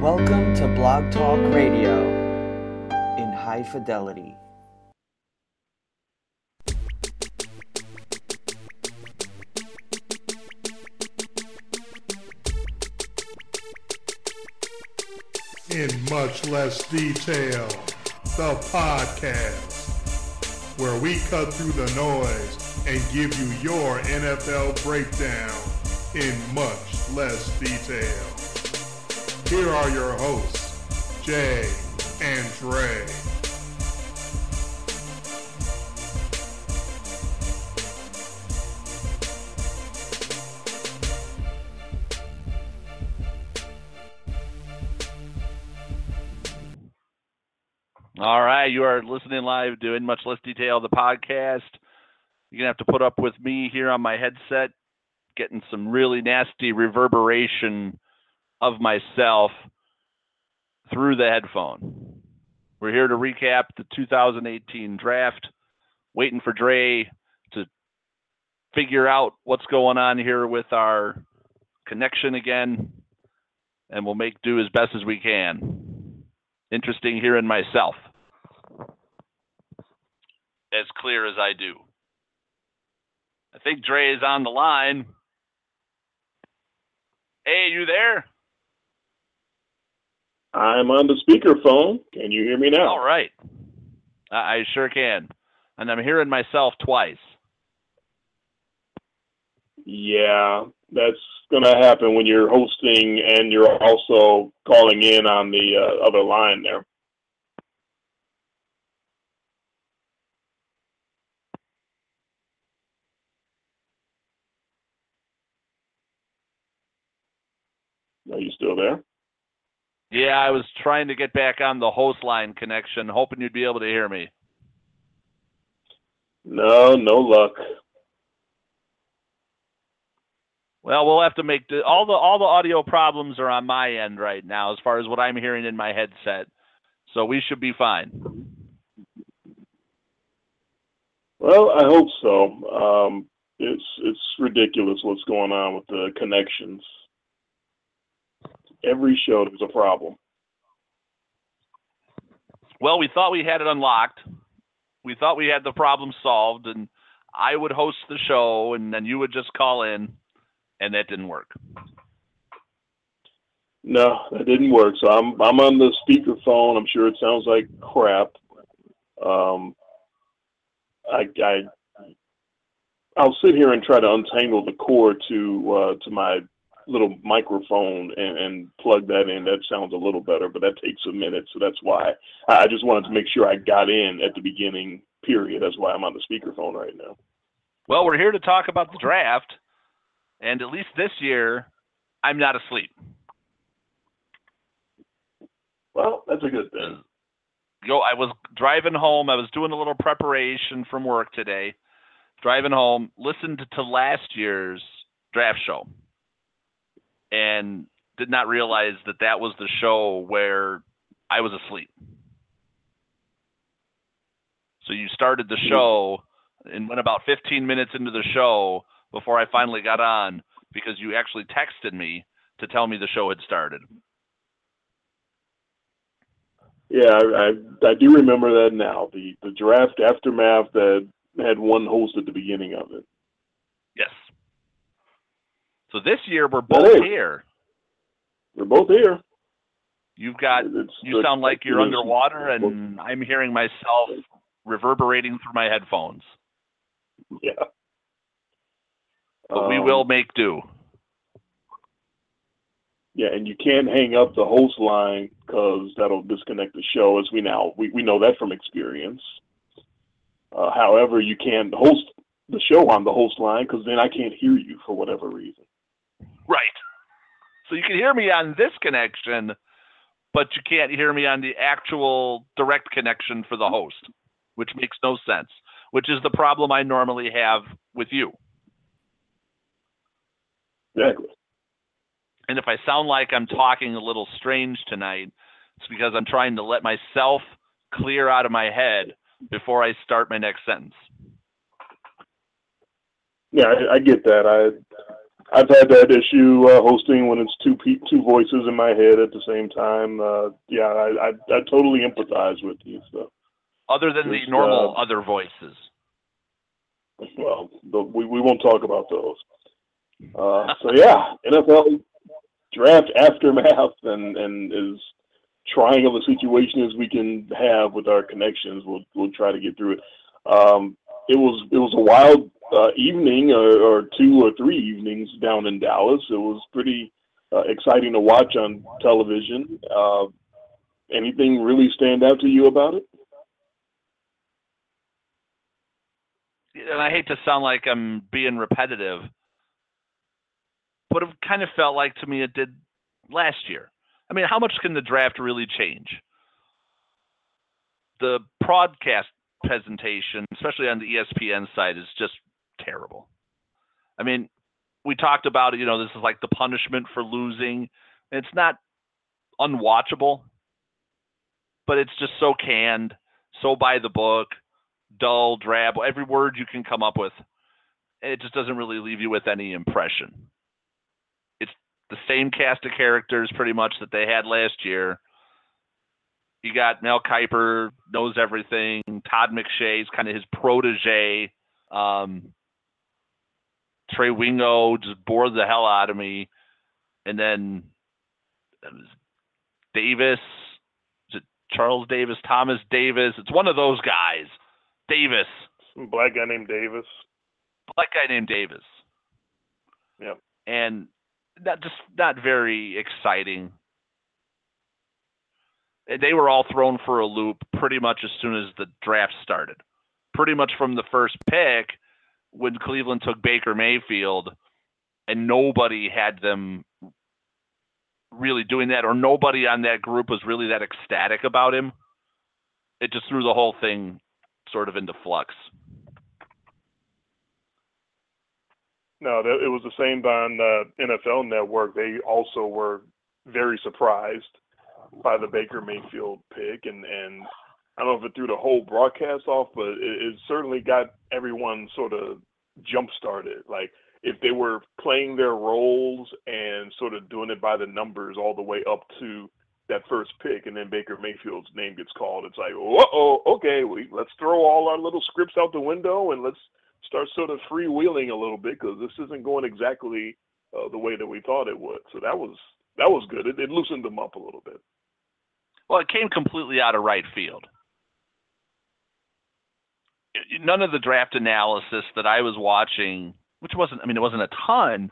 Welcome to Blog Talk Radio in high fidelity. in much less detail, the podcast, where we cut through the noise and give you your NFL breakdown in much less detail. Here are your hosts, Jay and Dre. All right, you are listening live to In Much Less Detail, the podcast. You're going to have to put up with me here on my headset, getting some really nasty reverberation of myself through the headphone. We're here to recap the 2018 draft, waiting for Dre to figure out what's going on here with our connection again, and we'll make do as best as we can. Interesting hearing myself as clear as I do. I think Dre is on the line. Hey, you there? I'm on the speakerphone. Can you hear me now? All right. I, I sure can. And I'm hearing myself twice. Yeah, that's going to happen when you're hosting and you're also calling in on the uh, other line there. Are you still there? Yeah, I was trying to get back on the host line connection, hoping you'd be able to hear me. No, no luck. Well, we'll have to make the, all the all the audio problems are on my end right now, as far as what I'm hearing in my headset. So we should be fine. Well, I hope so. Um, it's it's ridiculous what's going on with the connections. Every show there's a problem. Well, we thought we had it unlocked. We thought we had the problem solved, and I would host the show, and then you would just call in, and that didn't work. No, that didn't work. So I'm I'm on the speakerphone. I'm sure it sounds like crap. Um, I I I'll sit here and try to untangle the cord to uh, to my little microphone and, and plug that in. That sounds a little better, but that takes a minute. So that's why I I just wanted to make sure I got in at the beginning. Period. That's why I'm on the speakerphone right now. Well, we're here to talk about the draft, and at least this year, I'm not asleep. Well, that's a good thing. Yo, I was driving home. I was doing a little preparation from work today. Driving home, listened to last year's draft show, and did not realize that that was the show where I was asleep. So you started the hmm. show and went about 15 minutes into the show before I finally got on because you actually texted me to tell me the show had started. Yeah, I, I I do remember that now. The the draft aftermath that had one host at the beginning of it. So this year we're both Hey. here. We're both here. You've got It's you sound like you're underwater and I'm hearing myself reverberating through my headphones. Yeah. But we Um, will make do. Yeah, and you can't hang up the host line because that'll disconnect the show. As we now we, we know that from experience. Uh, however, you can't host the show on the host line because then I can't hear you for whatever reason. Right. So you can hear me on this connection, but you can't hear me on the actual direct connection for the host, which makes no sense, which is the problem I normally have with you. Exactly. And if I sound like I'm talking a little strange tonight, it's because I'm trying to let myself clear out of my head before I start my next sentence. Yeah, I, I get that. I I've had that issue uh, hosting when it's two pe- two voices in my head at the same time. Uh, yeah, I, I I totally empathize with you. So, Other than the normal uh, other voices. well, the, we we won't talk about those. Uh, so yeah, NFL draft aftermath and and as trying of a situation as we can have with our connections. We'll we'll try to get through it. Um, it was it was a wild uh, evening or, or two or three evenings down in Dallas. It was pretty uh, exciting to watch on television. Uh, anything really stand out to you about it? and I hate to sound like I'm being repetitive, but it kind of felt like to me it did last year. I mean, how much can the draft really change? The broadcast presentation, especially on the ESPN side, is just terrible. I mean, we talked about it, you know, this is like the punishment for losing. It's not unwatchable, but it's just so canned, so by the book dull, drab, every word you can come up with. It just doesn't really leave you with any impression. It's the same cast of characters pretty much that they had last year. You got Mel Kiper knows everything. Todd McShay's kind of his protege. Um, Trey Wingo just bored the hell out of me. And then Davis, is it Charles Davis, Thomas Davis. It's one of those guys. Davis, Some black guy named Davis. black guy named Davis. Yep. And not just not very exciting. They were all thrown for a loop pretty much as soon as the draft started. Pretty much from the first pick when Cleveland took Baker Mayfield and nobody had them really doing that or nobody on that group was really that ecstatic about him. It just threw the whole thing sort of into flux. No, it was the same on the NFL Network. They also were very surprised by the Baker Mayfield pick, and and I don't know if it threw the whole broadcast off, but it, it certainly got everyone sort of jump started. Like if they were playing their roles and sort of doing it by the numbers all the way up to that first pick, and then Baker Mayfield's name gets called, it's like, oh, okay, we, let's throw all our little scripts out the window and let's start sort of freewheeling a little bit because this isn't going exactly uh, the way that we thought it would. So that was that was good. It, it loosened them up a little bit. Well, it came completely out of right field. None of the draft analysis that I was watching, which wasn't, I mean, it wasn't a ton,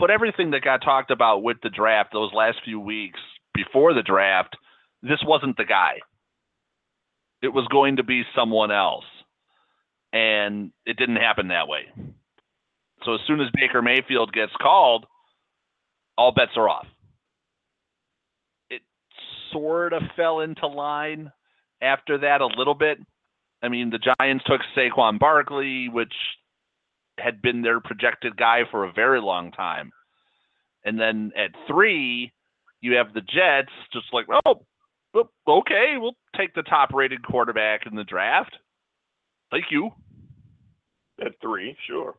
but everything that got talked about with the draft those last few weeks before the draft, this wasn't the guy. It was going to be someone else. And it didn't happen that way. So as soon as Baker Mayfield gets called, all bets are off. Sort of fell into line after that a little bit. I mean, the Giants took Saquon Barkley, which had been their projected guy for a very long time. And then at three, you have the Jets just like, oh, okay, we'll take the top rated quarterback in the draft. Thank you. At three, sure.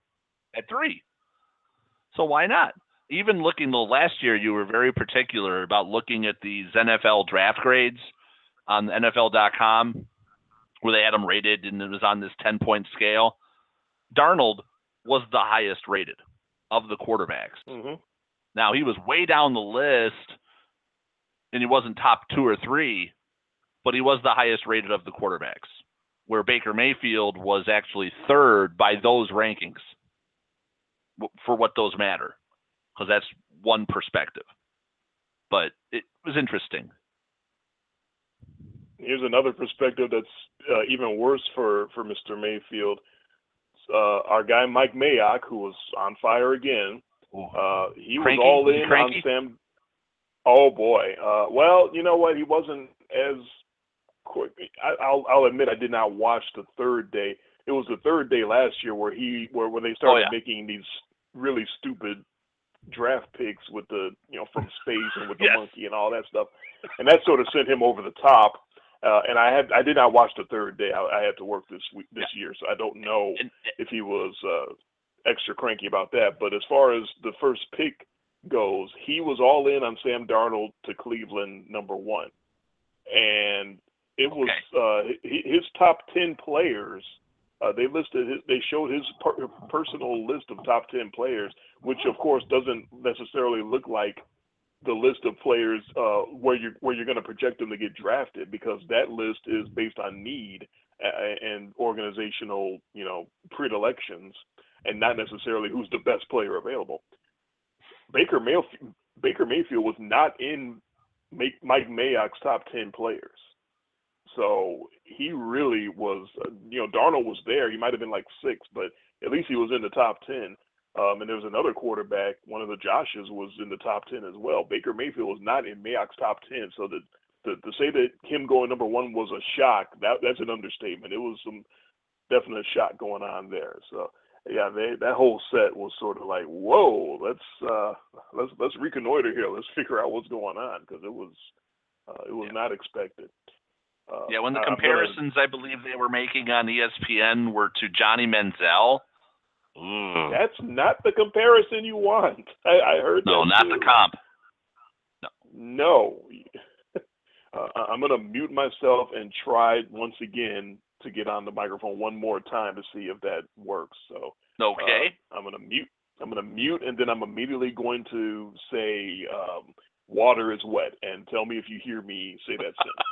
At three. So why not? Even looking the last year, you were very particular about looking at these NFL draft grades on NFL.com, where they had them rated and it was on this 10 point scale. Darnold was the highest rated of the quarterbacks. hmm Now he was way down the list, and he wasn't top two or three, but he was the highest rated of the quarterbacks. Where Baker Mayfield was actually third by those rankings, for what those matter, because that's one perspective. But it was interesting. Here's another perspective that's uh, even worse for for Mr. Mayfield. Uh, our guy Mike Mayock, who was on fire again, uh, he Cranky? was all in cranky? on Sam. Oh boy. Uh, well, you know what? He wasn't as quick. I, I'll I'll admit I did not watch the third day. It was the third day last year where he where when they started Oh, yeah. making these really stupid draft picks with the you know from space and with the Yes. monkey and all that stuff, and that sort of sent him over the top. Uh, and I had I did not watch the third day. I, I had to work this week this year, so I don't know And, if he was uh, extra cranky about that. But as far as the first pick goes, he was all in on Sam Darnold to Cleveland number one, and it was uh, his top ten players. Uh, they listed his, they showed his per- personal list of top ten players, which of course doesn't necessarily look like the list of players uh, where you where you're going to project them to get drafted because that list is based on need and organizational you know predilections and not necessarily who's the best player available. Baker Mayfield Baker Mayfield was not in Mike Mayock's top ten players, so he really was. You know, Darnold was there. He might have been like six, but at least he was in the top ten. Um, and there was another quarterback, one of the Joshes was in the top 10 as well. Baker Mayfield was not in Mayock's top 10. So to, to, to say that him going number one was a shock, that that's an understatement. It was some definite shock going on there. So yeah, they, that whole set was sort of like, whoa, let's uh, let's let's reconnoiter here. Let's figure out what's going on because it was uh, it was yeah. not expected. Uh, yeah, when the comparisons gonna, I believe they were making on ESPN were to Johnny Manziel Mm. That's not the comparison you want. I, I heard no, that. not too. the comp. No. no. uh, I'm going to mute myself and try once again to get on the microphone one more time to see if that works. So okay, uh, I'm going to mute. I'm going to mute, and then I'm immediately going to say, um, "Water is wet," and tell me if you hear me say that sentence.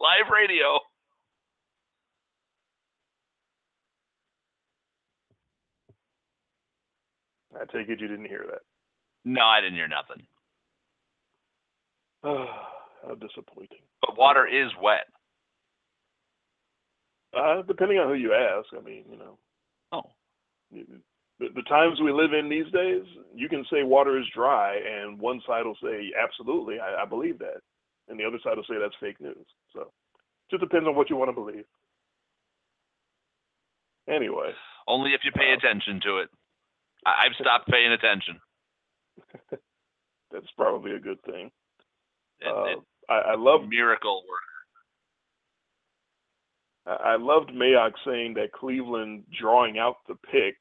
Live radio. I take it you didn't hear that. No, I didn't hear nothing. how disappointing. But water is wet. Uh, depending on who you ask, I mean, you know. Oh. The, the times we live in these days, you can say water is dry, and one side will say, absolutely, I, I believe that. And the other side will say that's fake news. So just depends on what you want to believe. Anyway. Only if you pay attention to it. I, have stopped paying attention. That's probably a good thing. It, uh, it, I, I love miracle work. I loved Mayock saying that Cleveland drawing out the pick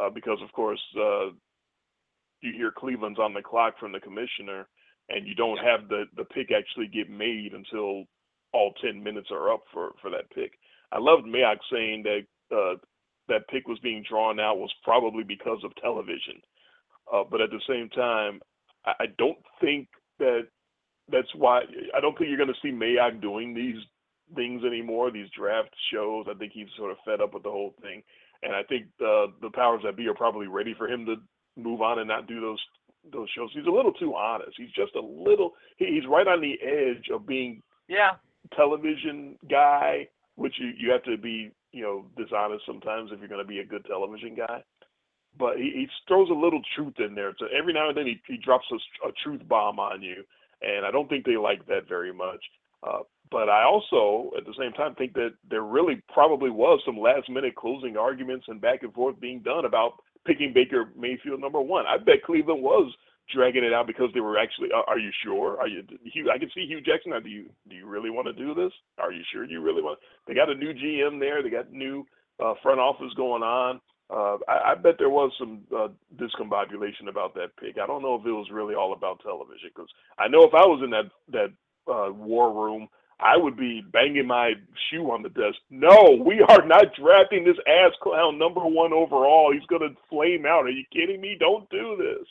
uh, because, of course, uh, you hear Cleveland's on the clock from the commissioner, and you don't have the the pick actually get made until all ten minutes are up for for that pick. I loved Mayock saying that uh, that pick was being drawn out was probably because of television. Uh, but at the same time, I, I don't think that that's why I don't think you're going to see Mayock doing these things anymore. These draft shows. I think he's sort of fed up with the whole thing, and I think uh, the powers that be are probably ready for him to move on and not do those those shows. He's a little too honest. He's just a little. He, he's right on the edge of being yeah television guy, which you you have to be you know dishonest sometimes if you're going to be a good television guy. But he, he throws a little truth in there. So every now and then he, he drops a, a truth bomb on you, and I don't think they like that very much. Uh, but I also, at the same time, think that there really probably was some last minute closing arguments and back and forth being done about picking Baker Mayfield number one. I bet Cleveland was dragging it out because they were actually. Uh, are you sure? Are you? Hugh, I can see Hue Jackson. Now, do you do you really want to do this? Are you sure you really want? They got a new GM there. They got new uh, front office going on. Uh, I, I, bet there was some uh, discombobulation about that pick. I don't know if it was really all about television because I know if I was in that that uh, war room, I would be banging my shoe on the desk. No, we are not drafting this ass clown number one overall. He's going to flame out. Are you kidding me? Don't do this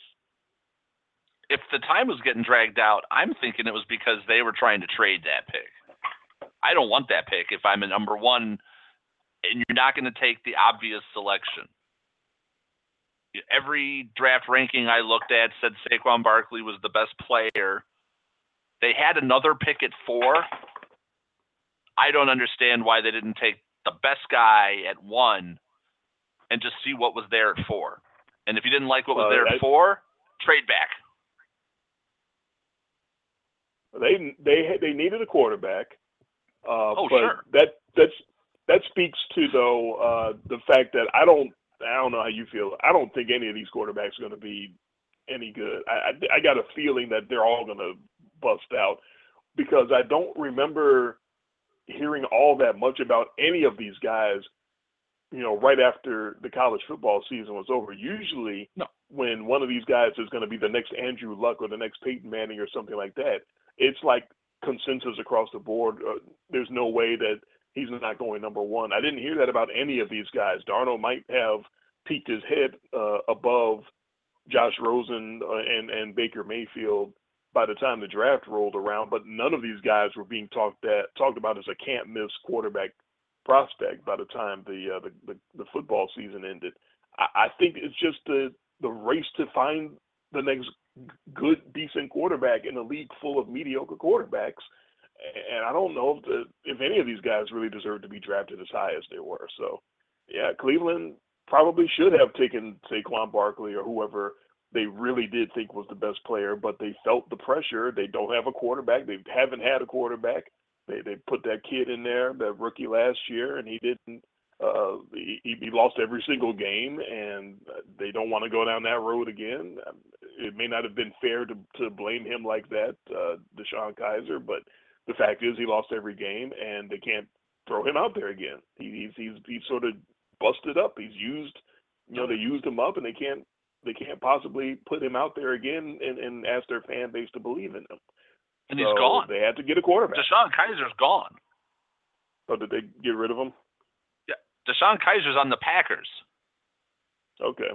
if the time was getting dragged out, I'm thinking it was because they were trying to trade that pick. I don't want that pick if I'm a number one and you're not going to take the obvious selection. Every draft ranking I looked at said Saquon Barkley was the best player. They had another pick at four. I don't understand why they didn't take the best guy at one and just see what was there at four. And if you didn't like what was there at four, trade back. They they they needed a quarterback. Uh, oh, but sure. That that's that speaks to though uh, the fact that I don't I don't know how you feel. I don't think any of these quarterbacks are going to be any good. I, I, I got a feeling that they're all going to bust out because I don't remember hearing all that much about any of these guys you know, right after the college football season was over. Usually, No. when one of these guys is going to be the next Andrew Luck or the next Peyton Manning or something like that, it's like consensus across the board. Uh, there's no way that he's not going number one. I didn't hear that about any of these guys. Darnold might have peaked his head uh, above Josh Rosen uh, and and Baker Mayfield by the time the draft rolled around, but none of these guys were being talked at talked about as a can't miss quarterback prospect by the time the uh, the, the, the football season ended. I, I think it's just the the race to find the next good decent quarterback in a league full of mediocre quarterbacks. And I don't know if the, if any of these guys really deserve to be drafted as high as they were. So, yeah, Cleveland probably should have taken Saquon Barkley or whoever they really did think was the best player, but they felt the pressure. They don't have a quarterback. They haven't had a quarterback. They they put that kid in there, that rookie last year, and he didn't. Uh, he, he lost every single game, and they don't want to go down that road again. It may not have been fair to to blame him like that, uh, DeShone Kizer, but the fact is he lost every game, and they can't throw him out there again. He, he's he's he's sort of busted up. He's used, you know, they used him up, and they can't they can't possibly put him out there again and, and ask their fan base to believe in him. And so he's gone. They had to get a quarterback. DeShone Kizer's gone. So did they get rid of him? DeShone Kizer's on the Packers. Okay.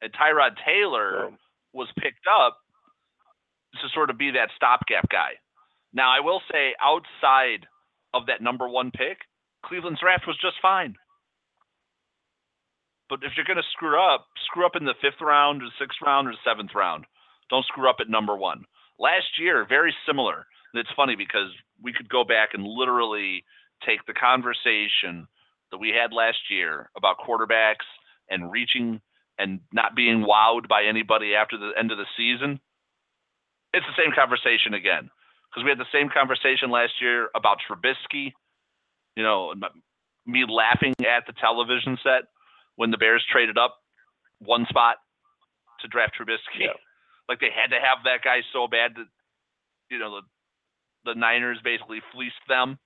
And Tyrod Taylor So, was picked up to sort of be that stopgap guy. Now, I will say, outside of that number one pick, Cleveland's draft was just fine. But if you're going to screw up, screw up in the fifth round or sixth round or seventh round. Don't screw up at number one. Last year, very similar. It's funny because we could go back and literally take the conversation that we had last year about quarterbacks and reaching and not being wowed by anybody after the end of the season. It's the same conversation again because we had the same conversation last year about Trubisky. You know, me laughing at the television set when the Bears traded up one spot to draft Trubisky. Yeah. Like they had to have that guy so bad that you know the the Niners basically fleeced them.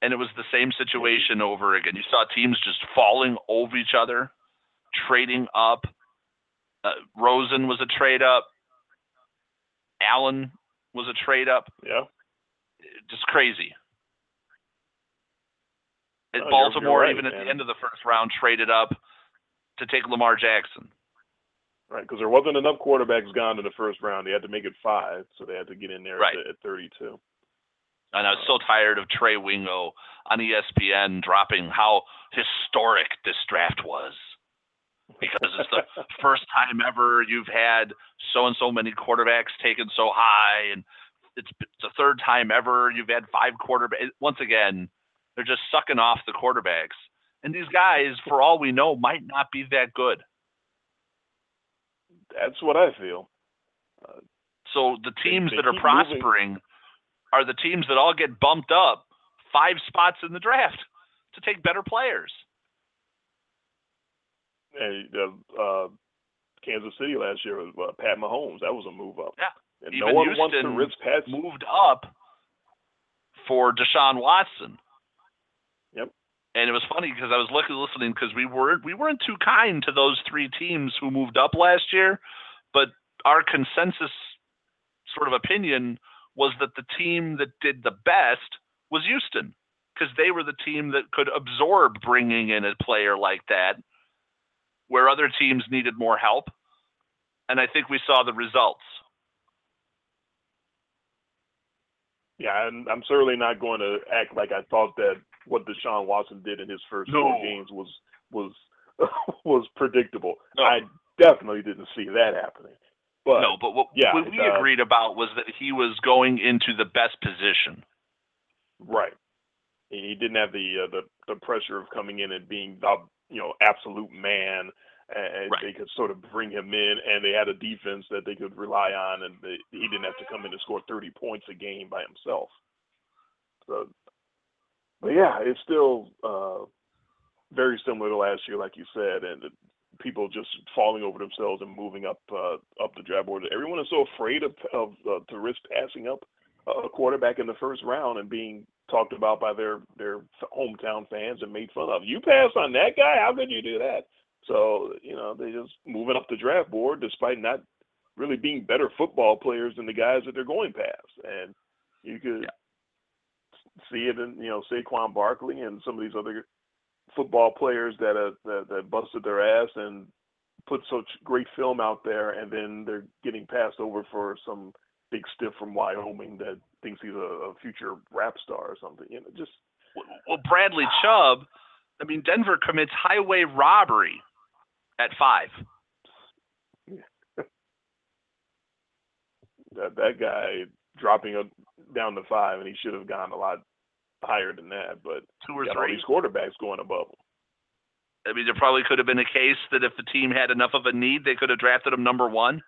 And it was the same situation over again. You saw teams just falling over each other, trading up. Uh, Rosen was a trade up. Allen was a trade up. yeah. Just crazy. And No, oh, you're- Baltimore, right, even at man. the end of the first round, traded up to take Lamar Jackson. Right, because there wasn't enough quarterbacks gone in the first round. They had to make it five, so they had to get in there Right. at, at 32. And I was so tired of Trey Wingo on ESPN dropping how historic this draft was. Because it's the first time ever you've had so and so many quarterbacks taken so high, and it's, it's the third time ever you've had five quarterbacks. Once again, they're just sucking off the quarterbacks. And these guys, for all we know, might not be that good. That's what I feel. So the teams they that are keep moving. prospering are the teams that all get bumped up five spots in the draft to take better players. And, uh, uh, Kansas City last year was uh, Pat Mahomes. That was a move up. Yeah. And Even no one wants to Houston risk Pat. Moved up for Deshaun Watson. And it was funny because I was looking, listening because we weren't we weren't too kind to those three teams who moved up last year, but our consensus sort of opinion was that the team that did the best was Houston because they were the team that could absorb bringing in a player like that, where other teams needed more help. And I think we saw the results. Yeah, and I'm certainly not going to act like I thought that what Deshaun Watson did in his first four games was was was predictable. No. I definitely didn't see that happening. But no, but what, yeah, what we uh, agreed about was that he was going into the best position. right, he he didn't have the uh, the the pressure of coming in and being the you know absolute man. And Right. they could sort of bring him in, and they had a defense that they could rely on, and they, he didn't have to come in and score 30 points a game by himself. So, but yeah, it's still uh, very similar to last year, like you said, and people just falling over themselves and moving up uh, up the draft board. Everyone is so afraid of of uh, to risk passing up a quarterback in the first round and being talked about by their their hometown fans and made fun of. You pass on that guy? How could you do that? So you know they just moving up the draft board despite not really being better football players than the guys that they're going past. And you could yeah. See it in you know Saquon Barkley and some of these other football players that uh, that, that busted their ass and put such great film out there, and then they're getting passed over for some big stiff from Wyoming that thinks he's a, a future rap star or something. You know, just well, Bradley Chubb. I mean, Denver commits highway robbery at five. that that guy dropping a, down to five, and he should have gone a lot higher than that. But two or three these quarterbacks going above him. I mean, there probably could have been a case that if the team had enough of a need, they could have drafted him number one.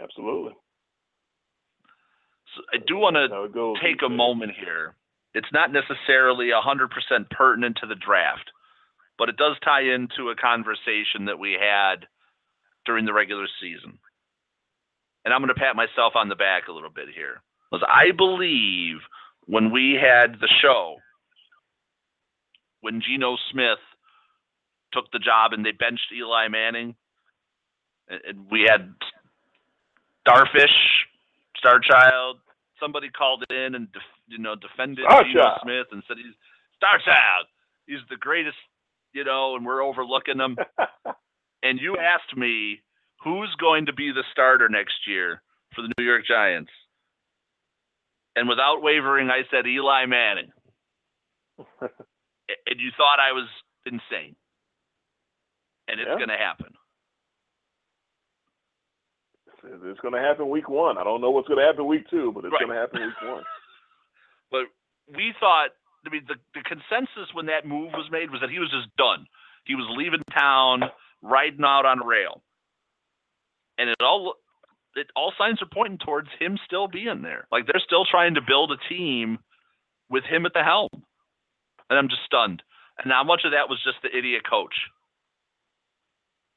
Absolutely. So I do want to take a moment here. It's not necessarily 100% pertinent to the draft, but it does tie into a conversation that we had during the regular season. And I'm going to pat myself on the back a little bit here. Because I believe when we had the show when Geno Smith took the job and they benched Eli Manning, and we had Starfish, Starchild, somebody called in and def, you know defended Star Geno Smith and said he's Starchild, he's the greatest, you know, and we're overlooking him. and you asked me who's going to be the starter next year for the New York Giants. And without wavering, I said Eli Manning. and you thought I was insane. And it's yeah. going to happen. It's going to happen week one. I don't know what's going to happen week two, but it's right. going to happen week one. but we thought, I mean, the, the consensus when that move was made was that he was just done. He was leaving town, riding out on a rail. And it all it all signs are pointing towards him still being there. Like they're still trying to build a team with him at the helm and I'm just stunned. And how much of that was just the idiot coach?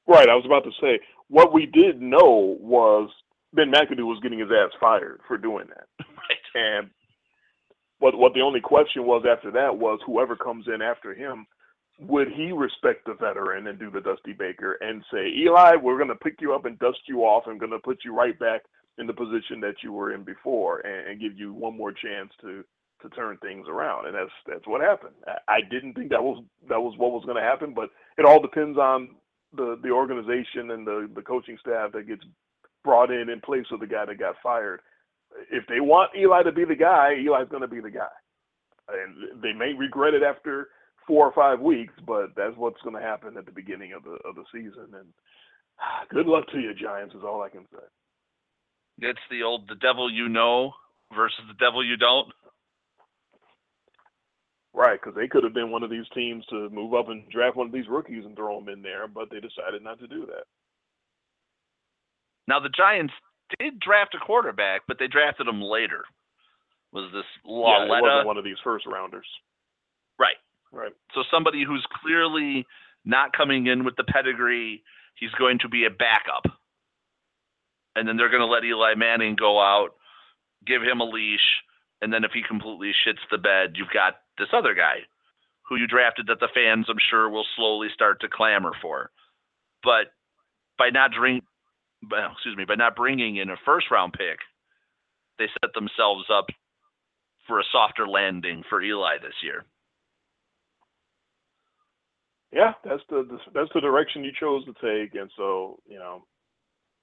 Right. I was about to say what we did know was Ben McAdoo was getting his ass fired for doing that. Right. And what what the only question was after that was whoever comes in after him, would he respect the veteran and do the Dusty Baker and say, Eli, we're going to pick you up and dust you off and going to put you right back in the position that you were in before and, and give you one more chance to to turn things around, and that's that's what happened. I didn't think that was that was what was going to happen, but it all depends on the the organization and the the coaching staff that gets brought in in place of the guy that got fired. If they want Eli to be the guy, Eli's going to be the guy, and they may regret it after four or five weeks, but that's what's going to happen at the beginning of the of the season. And ah, good luck to you, Giants, is all I can say. It's the old the devil you know versus the devil you don't. Right, because they could have been one of these teams to move up and draft one of these rookies and throw them in there, but they decided not to do that. Now the Giants did draft a quarterback, but they drafted him later. Was this Lauletta? Yeah, it wasn't one of these first rounders. Right. So somebody who's clearly not coming in with the pedigree, he's going to be a backup. And then they're going to let Eli Manning go out, give him a leash, and then if he completely shits the bed, you've got this other guy who you drafted that the fans, I'm sure, will slowly start to clamor for. But by not drink, excuse me, by not bringing in a first round pick, they set themselves up for a softer landing for Eli this year. Yeah, that's the that's the direction you chose to take, and so you know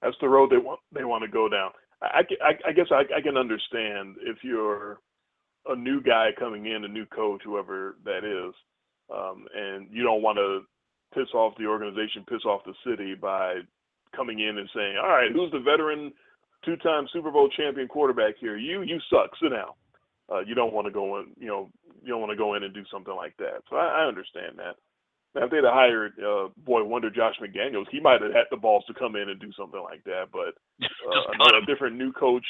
that's the road they want they want to go down. I, I, I guess I, I can understand if you're a new guy coming in, a new coach, whoever that is, um, and you don't want to piss off the organization, piss off the city by coming in and saying, "All right, who's the veteran, two-time Super Bowl champion quarterback here? You, you suck. Sit down." Uh, you don't want to go in, you know, you don't want to go in and do something like that. So I, I understand that. Now, if they'd have hired, uh, boy, wonder Josh McDaniels, he might have had the balls to come in and do something like that. But uh, a different new coach,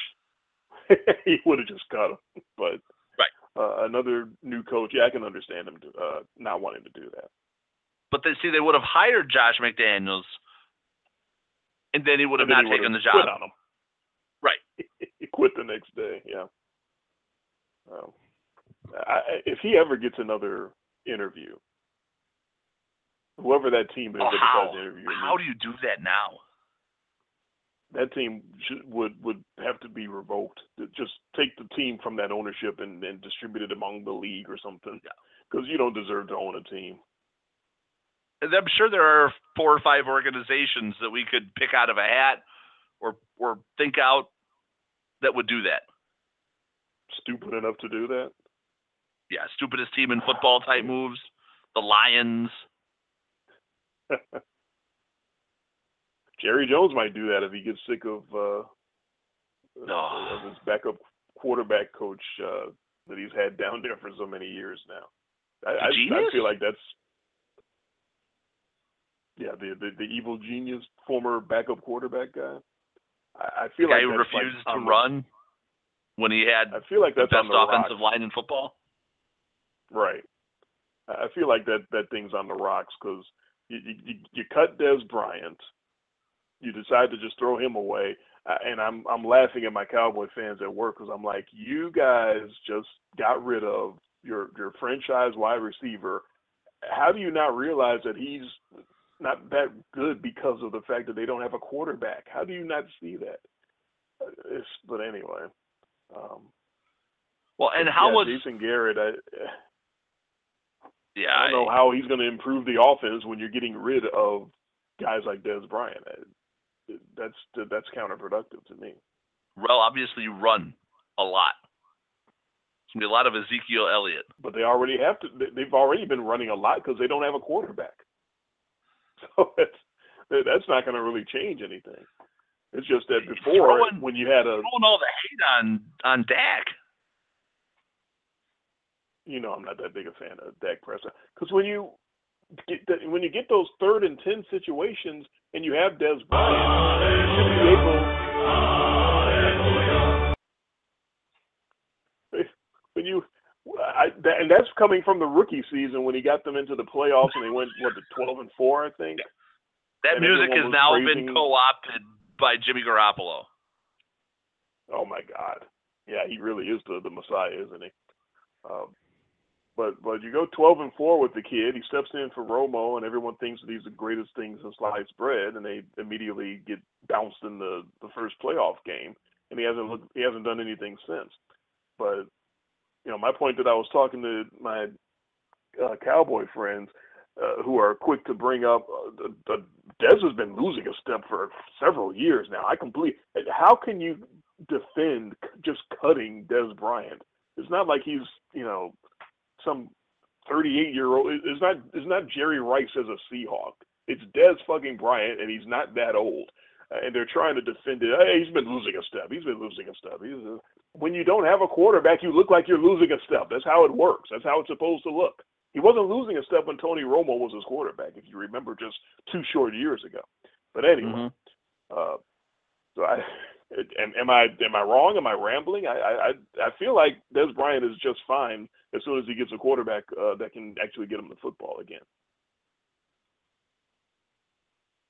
he would have just cut him. But uh, another new coach, yeah, I can understand him uh, not wanting to do that. But they see they would have hired Josh McDaniels, and then he would have not taken the job. on him. Right. he quit the next day. Yeah. Um, I, if he ever gets another interview, whoever that team is Oh, that how? How do you do that now? that team should, would would have to be revoked. Just take the team from that ownership and, and distribute it among the league or something. Because you don't deserve to own a team. And I'm sure there are four or five organizations that we could pick out of a hat or or think out that would do that. Stupid enough to do that. Yeah, stupidest team in football type moves. The Lions. Jerry Jones might do that if he gets sick of uh, Oh. of his backup quarterback coach uh, that he's had down there for so many years now. I, I, I feel like that's yeah the, the the evil genius former backup quarterback guy. I, I feel guy like who that's like refused to the- run when he had I feel like that's the best on the offensive line in football. Right. I I feel like that that thing's on the rocks because you, you you cut Dez Bryant, you decide to just throw him away, uh, and I'm I'm laughing at my Cowboy fans at work because I'm like, you guys just got rid of your your franchise wide receiver. How do you not realize that he's not that good because of the fact that they don't have a quarterback? How do you not see that? Uh, It's, but anyway. Um, Well, and how yeah, was Jason Garrett? I, yeah? I don't know how he's going to improve the offense when you're getting rid of guys like Dez Bryant. That's that's counterproductive to me. Well, obviously you run a lot. It's gonna be a lot of Ezekiel Elliott. But they already have to. they- They've already been running a lot because they don't have a quarterback. So it's, that's not going to really change anything. It's just that before, Throwing- when you had a, Throwing all the hate on on Dak. You know, I'm not that big a fan of Dak Prescott because when you get the, when you get those third and ten situations and you have Dez Bryant, you should be able. When you, I, that, and that's coming from the rookie season when he got them into the playoffs and they went what the twelve and four, I think. That And music has now praising- been co-opted by Jimmy Garoppolo. Oh my God, yeah, he really is the the Messiah, isn't he? Um, but but you go twelve and four with the kid. He steps in for Romo, and everyone thinks that he's the greatest thing since sliced bread, and they immediately get bounced in the the first playoff game, and he hasn't looked, he hasn't done anything since. But you know, my point that I was talking to my uh, cowboy friends uh, who are quick to bring up uh, the, the Dez has been losing a step for several years now. I complete. How can you defend just cutting Dez Bryant? It's not like he's you know some 38 year old. It's not. It's not Jerry Rice as a Seahawk. It's Dez fucking Bryant, and he's not that old. Uh, and they're trying to defend it. Hey, he's been losing a step. He's been losing a step. He's uh when you don't have a quarterback, you look like you're losing a step. That's how it works. That's how it's supposed to look. He wasn't losing a step when Tony Romo was his quarterback, if you remember, just two short years ago. But anyway, Mhm. uh, so I am, am I am I wrong? Am I rambling? I I I feel like Dez Bryant is just fine as soon as he gets a quarterback uh, that can actually get him the football again.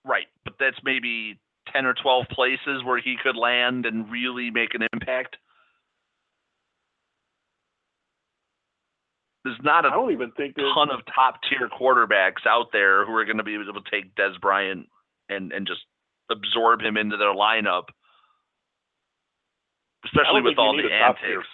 Right, but that's maybe ten or twelve places where he could land and really make an impact. There's not I a don't even think there's ton of top tier quarterbacks out there who are going to be able to take Dez Bryant and and just absorb him into their lineup, especially with all the antics.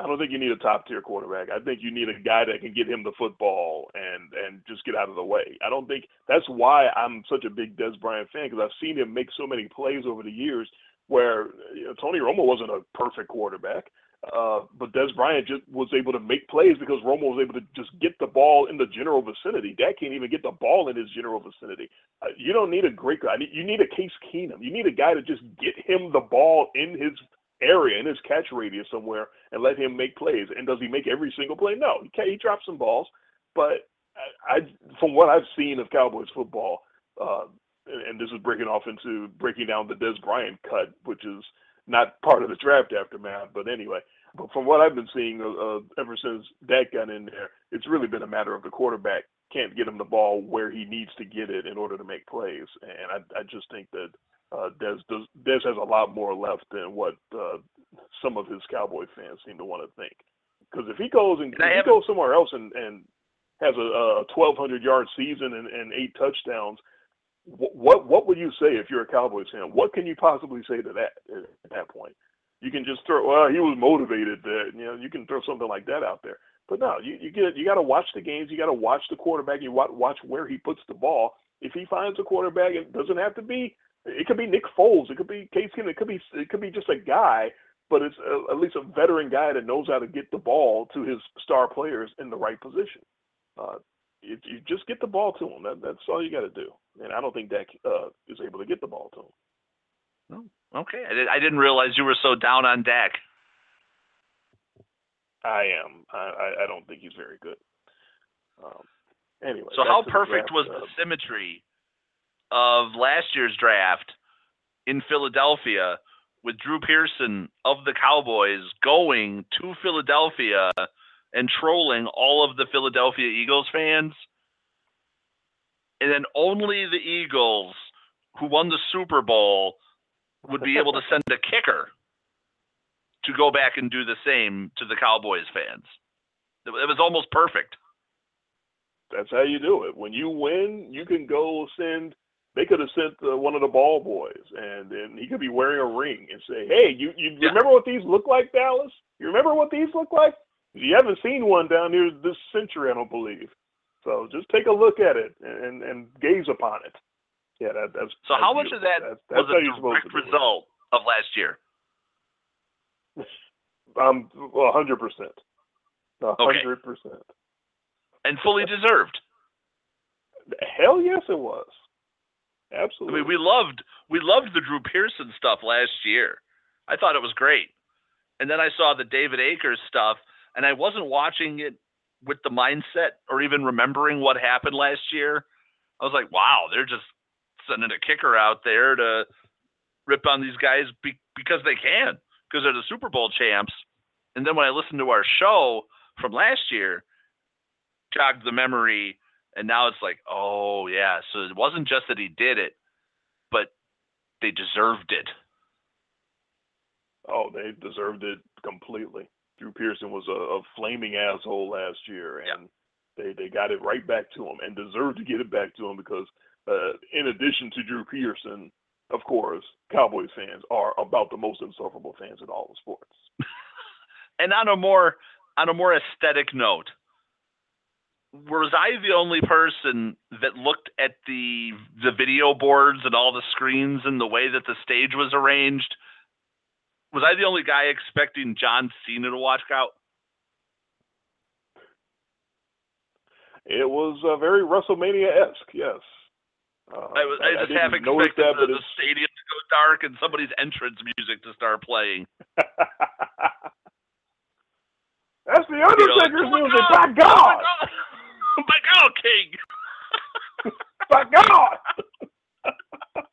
I don't think you need a top tier quarterback. I think you need a guy that can get him the football and and just get out of the way. I don't think that's why I'm such a big Dez Bryant fan because I've seen him make so many plays over the years where you know, Tony Romo wasn't a perfect quarterback, uh, but Dez Bryant just was able to make plays because Romo was able to just get the ball in the general vicinity. Dak can't even get the ball in his general vicinity. Uh, you don't need a great guy. You need a Case Keenum. You need a guy to just get him the ball in his area in his catch radius somewhere and let him make plays. And does he make every single play? No, he can, he drops some balls, but I, I from what I've seen of Cowboys football, uh, and, and this is breaking off into breaking down the Dez Bryant cut, which is not part of the draft aftermath, but anyway. But from what I've been seeing uh, ever since that got in there, it's really been a matter of the quarterback can't get him the ball where he needs to get it in order to make plays. And I, I just think that uh, Dez does Dez has a lot more left than what uh, some of his Cowboy fans seem to want to think. Because if he goes and, And if he goes somewhere else and, and has a, a 1,200 yard season and, and eight touchdowns, wh- what what would you say if you're a Cowboys fan? What can you possibly say to that at that point? You can just throw, well, he was motivated. That you know, you can throw something like that out there. But no, you you get you got to watch the games. You got to watch the quarterback. You watch watch where he puts the ball. If he finds a quarterback, it doesn't have to be. It could be Nick Foles. It could be Case Keenum. It could be it could be just a guy, but it's a, at least a veteran guy that knows how to get the ball to his star players in the right position. Uh, if you just get the ball to him, that, that's all you got to do. And I don't think Dak uh, is able to get the ball to him. No. Okay, I, did, I didn't realize you were so down on Dak. I am. I, I, I don't think he's very good. Um, anyway. So how perfect draft, was uh, the symmetry of last year's draft in Philadelphia with Drew Pearson of the Cowboys going to Philadelphia and trolling all of the Philadelphia Eagles fans? And then only the Eagles who won the Super Bowl would be able to send a kicker to go back and do the same to the Cowboys fans. It was almost perfect. That's how you do it. When you win, you can go send. They could have sent uh, one of the ball boys, and then he could be wearing a ring and say, "Hey, you you Yeah. remember what these look like, Dallas? You remember what these look like? You haven't seen one down here this century, I don't believe. So just take a look at it and and gaze upon it. Yeah, that, that's So that's how much of that That's, was how a direct result of last year. Um, a hundred percent, a hundred percent. and fully deserved. Hell yes, it was. I Absolutely. mean, we loved we loved the Drew Pearson stuff last year. I thought it was great, and then I saw the David Akers stuff, and I wasn't watching it with the mindset or even remembering what happened last year. I was like, wow, they're just sending a kicker out there to rip on these guys be- because they can, because they're the Super Bowl champs. And then when I listened to our show from last year, jogged the memory, and now it's like, oh yeah, so it wasn't just that he did it, but they deserved it. Oh, they deserved it completely. Drew Pearson was a, a flaming asshole last year, Yeah. and they, they got it right back to him and deserved to get it back to him because, uh, in addition to Drew Pearson, of course, Cowboys fans are about the most insufferable fans in all of sports. And on a more on a more aesthetic note, was I the only person that looked at the the video boards and all the screens and the way that the stage was arranged? Was I the only guy expecting John Cena to walk out? It was uh, very WrestleMania esque, yes. Uh, I was I, just half expected that, the, the stadium to go dark and somebody's entrance music to start playing. That's the You know, Undertaker's oh my music. God, By God! My God, King! By God!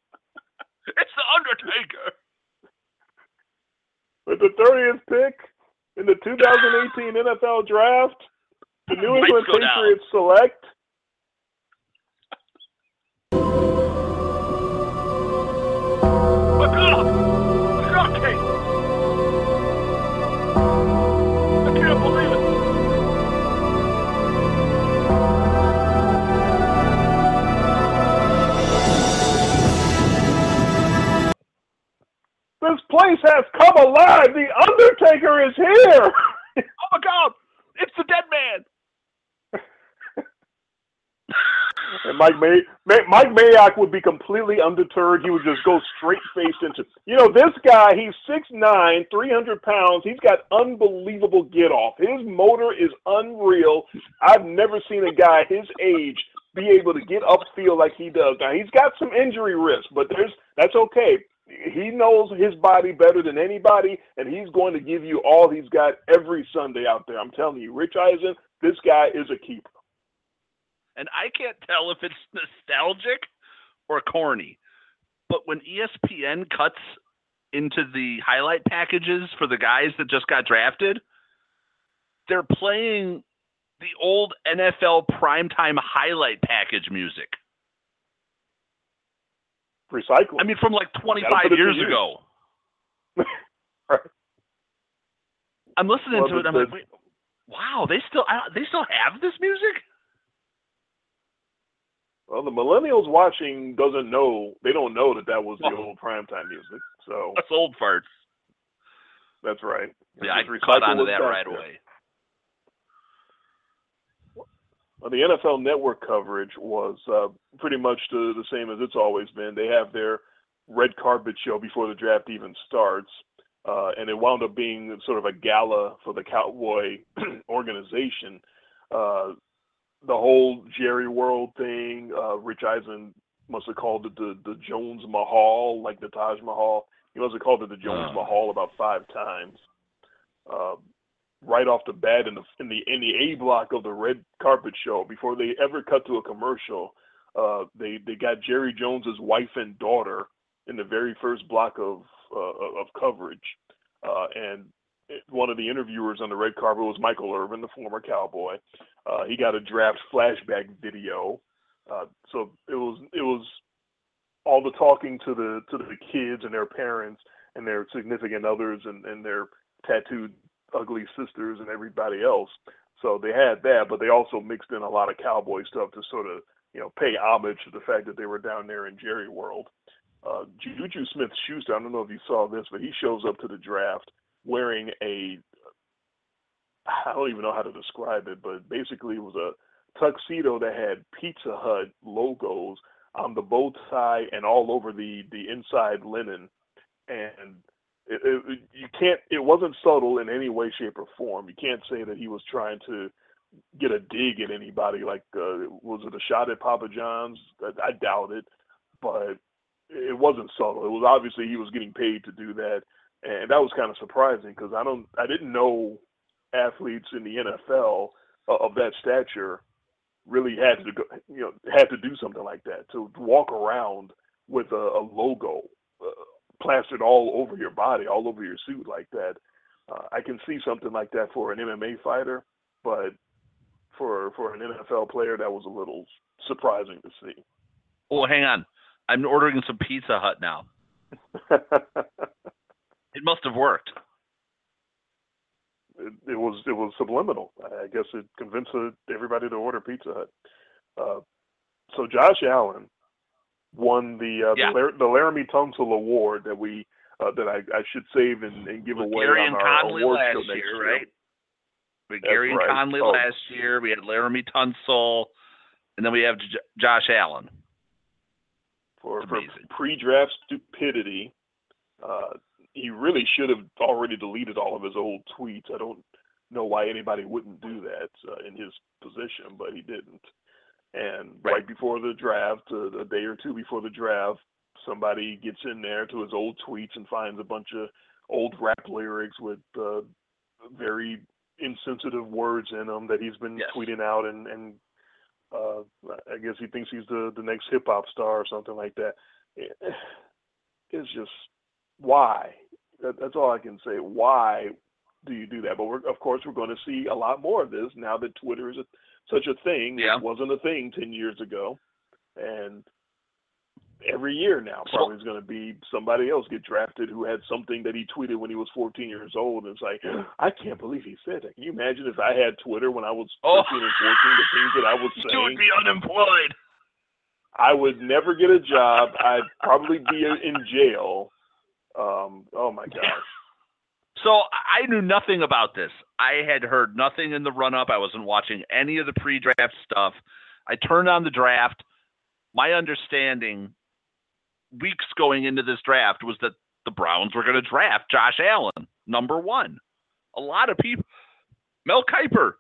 It's the Undertaker. With the 30th pick in the 2018 NFL Draft, the New England go down. Patriots select My God! Place has come alive. The Undertaker is here. Oh my God! It's the dead man. and Mike May, May, Mike Mayock would be completely undeterred. He would just go straight faced into. You know, this guy. He's 6'9", 300 pounds. He's got unbelievable get off. His motor is unreal. I've never seen a guy his age be able to get upfield like he does. Now he's got some injury risk, but there's that's okay. He knows his body better than anybody, and he's going to give you all he's got every Sunday out there. I'm telling you, Rich Eisen, this guy is a keeper. And I can't tell if it's nostalgic or corny, but when ESPN cuts into the highlight packages for the guys that just got drafted, they're playing the old NFL primetime highlight package music. Recycling. I mean, from like 25 put it to years ago. Right. I'm listening Well, to it. I'm like, wait, wow, they still I, they still have this music? well, the millennials watching doesn't know. They don't know that that was the Well- old primetime music. So That's old farts. that's right. Yeah, I caught on to that right there. away. Well, the NFL Network coverage was uh, pretty much the, the same as it's always been. They have their red carpet show before the draft even starts, uh, and it wound up being sort of a gala for the Cowboy organization. Uh, the whole Jerry World thing, uh, Rich Eisen must have called it the, the Jones Mahal, like the Taj Mahal. He must have called it the Jones Oh. Mahal about five times. Right off the bat in the in the in the A block of the red carpet show before they ever cut to a commercial. Uh, they they got Jerry Jones's wife and daughter in the very first block of uh, of coverage, uh, and one of the interviewers on the red carpet was Michael Irvin, the former Cowboy. Uh, he got a draft flashback video, uh, so it was it was all the talking to the to the kids and their parents and their significant others and, and their tattooed ugly sisters and everybody else. So they had that, but they also mixed in a lot of cowboy stuff to sort of, you know, pay homage to the fact that they were down there in Jerry World. Uh, Juju Smith Schuster, I don't know if you saw this, but he shows up to the draft wearing a, I don't even know how to describe it, but basically it was a tuxedo that had Pizza Hut logos on the bow tie and all over the, the inside linen. And it, you can't it wasn't subtle in any way shape or form. You can't say that he was trying to get a dig at anybody like uh, was it a shot at papa john's? I, I doubt it but it wasn't subtle. It was obviously he was getting paid to do that and that was kind of surprising because i don't i didn't know athletes in the nfl of that stature really had to go you know had to do something like that to walk around with a, a logo plastered all over your body, all over your suit like that. Uh, I can see something like that for an MMA fighter, but for for an NFL player, that was a little surprising to see. Oh, hang on. I'm ordering some Pizza Hut now. It must have worked. it, it was it was subliminal. I guess it convinced uh, everybody to order Pizza Hut. Uh, so Josh Allen won the uh, Yeah. the, Lar- the Laremy Tunsil Award that we uh, that I, I should save and, and give With away Gary on and our Conley award last show next year, year. right? We had That's Gary and right. Conley Oh. last year. We had Laremy Tunsil, and then we have J- Josh Allen. for, for pre-draft stupidity. Uh, he really should have already deleted all of his old tweets. I don't know why anybody wouldn't do that uh, in his position, but he didn't. And right, Right. before the draft, uh, a day or two before the draft, somebody gets in there to his old tweets and finds a bunch of old rap lyrics with uh, very insensitive words in them that he's been Yes. tweeting out and and uh, I guess he thinks he's the the next hip hop star or something like that. It- It's just why. That, that's all I can say. Why do you do that? But we're, of course, we're going to see a lot more of this now that Twitter is a, such a thing. Yeah. It wasn't a thing ten years ago, and every year now probably is going to be somebody else get drafted who had something that he tweeted when he was 14 years old. And it's like, I can't believe he said that. Can you imagine if I had Twitter when I was 13 Oh. and 14, the things that I was You saying? would be unemployed. I would never get a job. I'd probably be in jail. Um, oh my gosh. So I knew nothing about this. I had heard nothing in the run up. I wasn't watching any of the pre draft stuff. I turned on the draft. My understanding weeks going into this draft was that the Browns were going to draft Josh Allen, number one. A lot of people, Mel Kiper,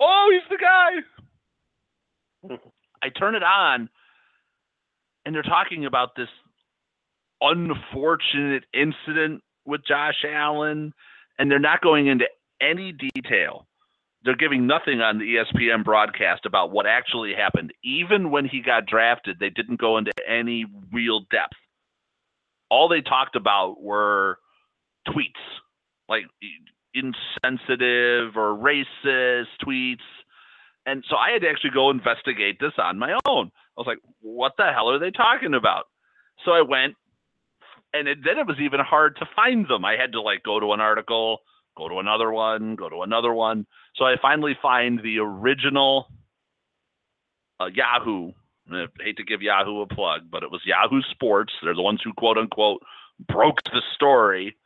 oh, he's the guy. I turn it on, and they're talking about this unfortunate incident with Josh Allen, and they're not going into any detail. They're giving nothing on the ESPN broadcast about what actually happened. Even when he got drafted, they didn't go into any real depth. All they talked about were tweets, like insensitive or racist tweets. And so I had to actually go investigate this on my own. I was like, what the hell are they talking about? So I went, and it, then it was even hard to find them. I had to like go to an article, go to another one, go to another one. So I finally find the original uh, Yahoo. I hate to give Yahoo a plug, but it was Yahoo Sports. They're the ones who quote unquote broke the story,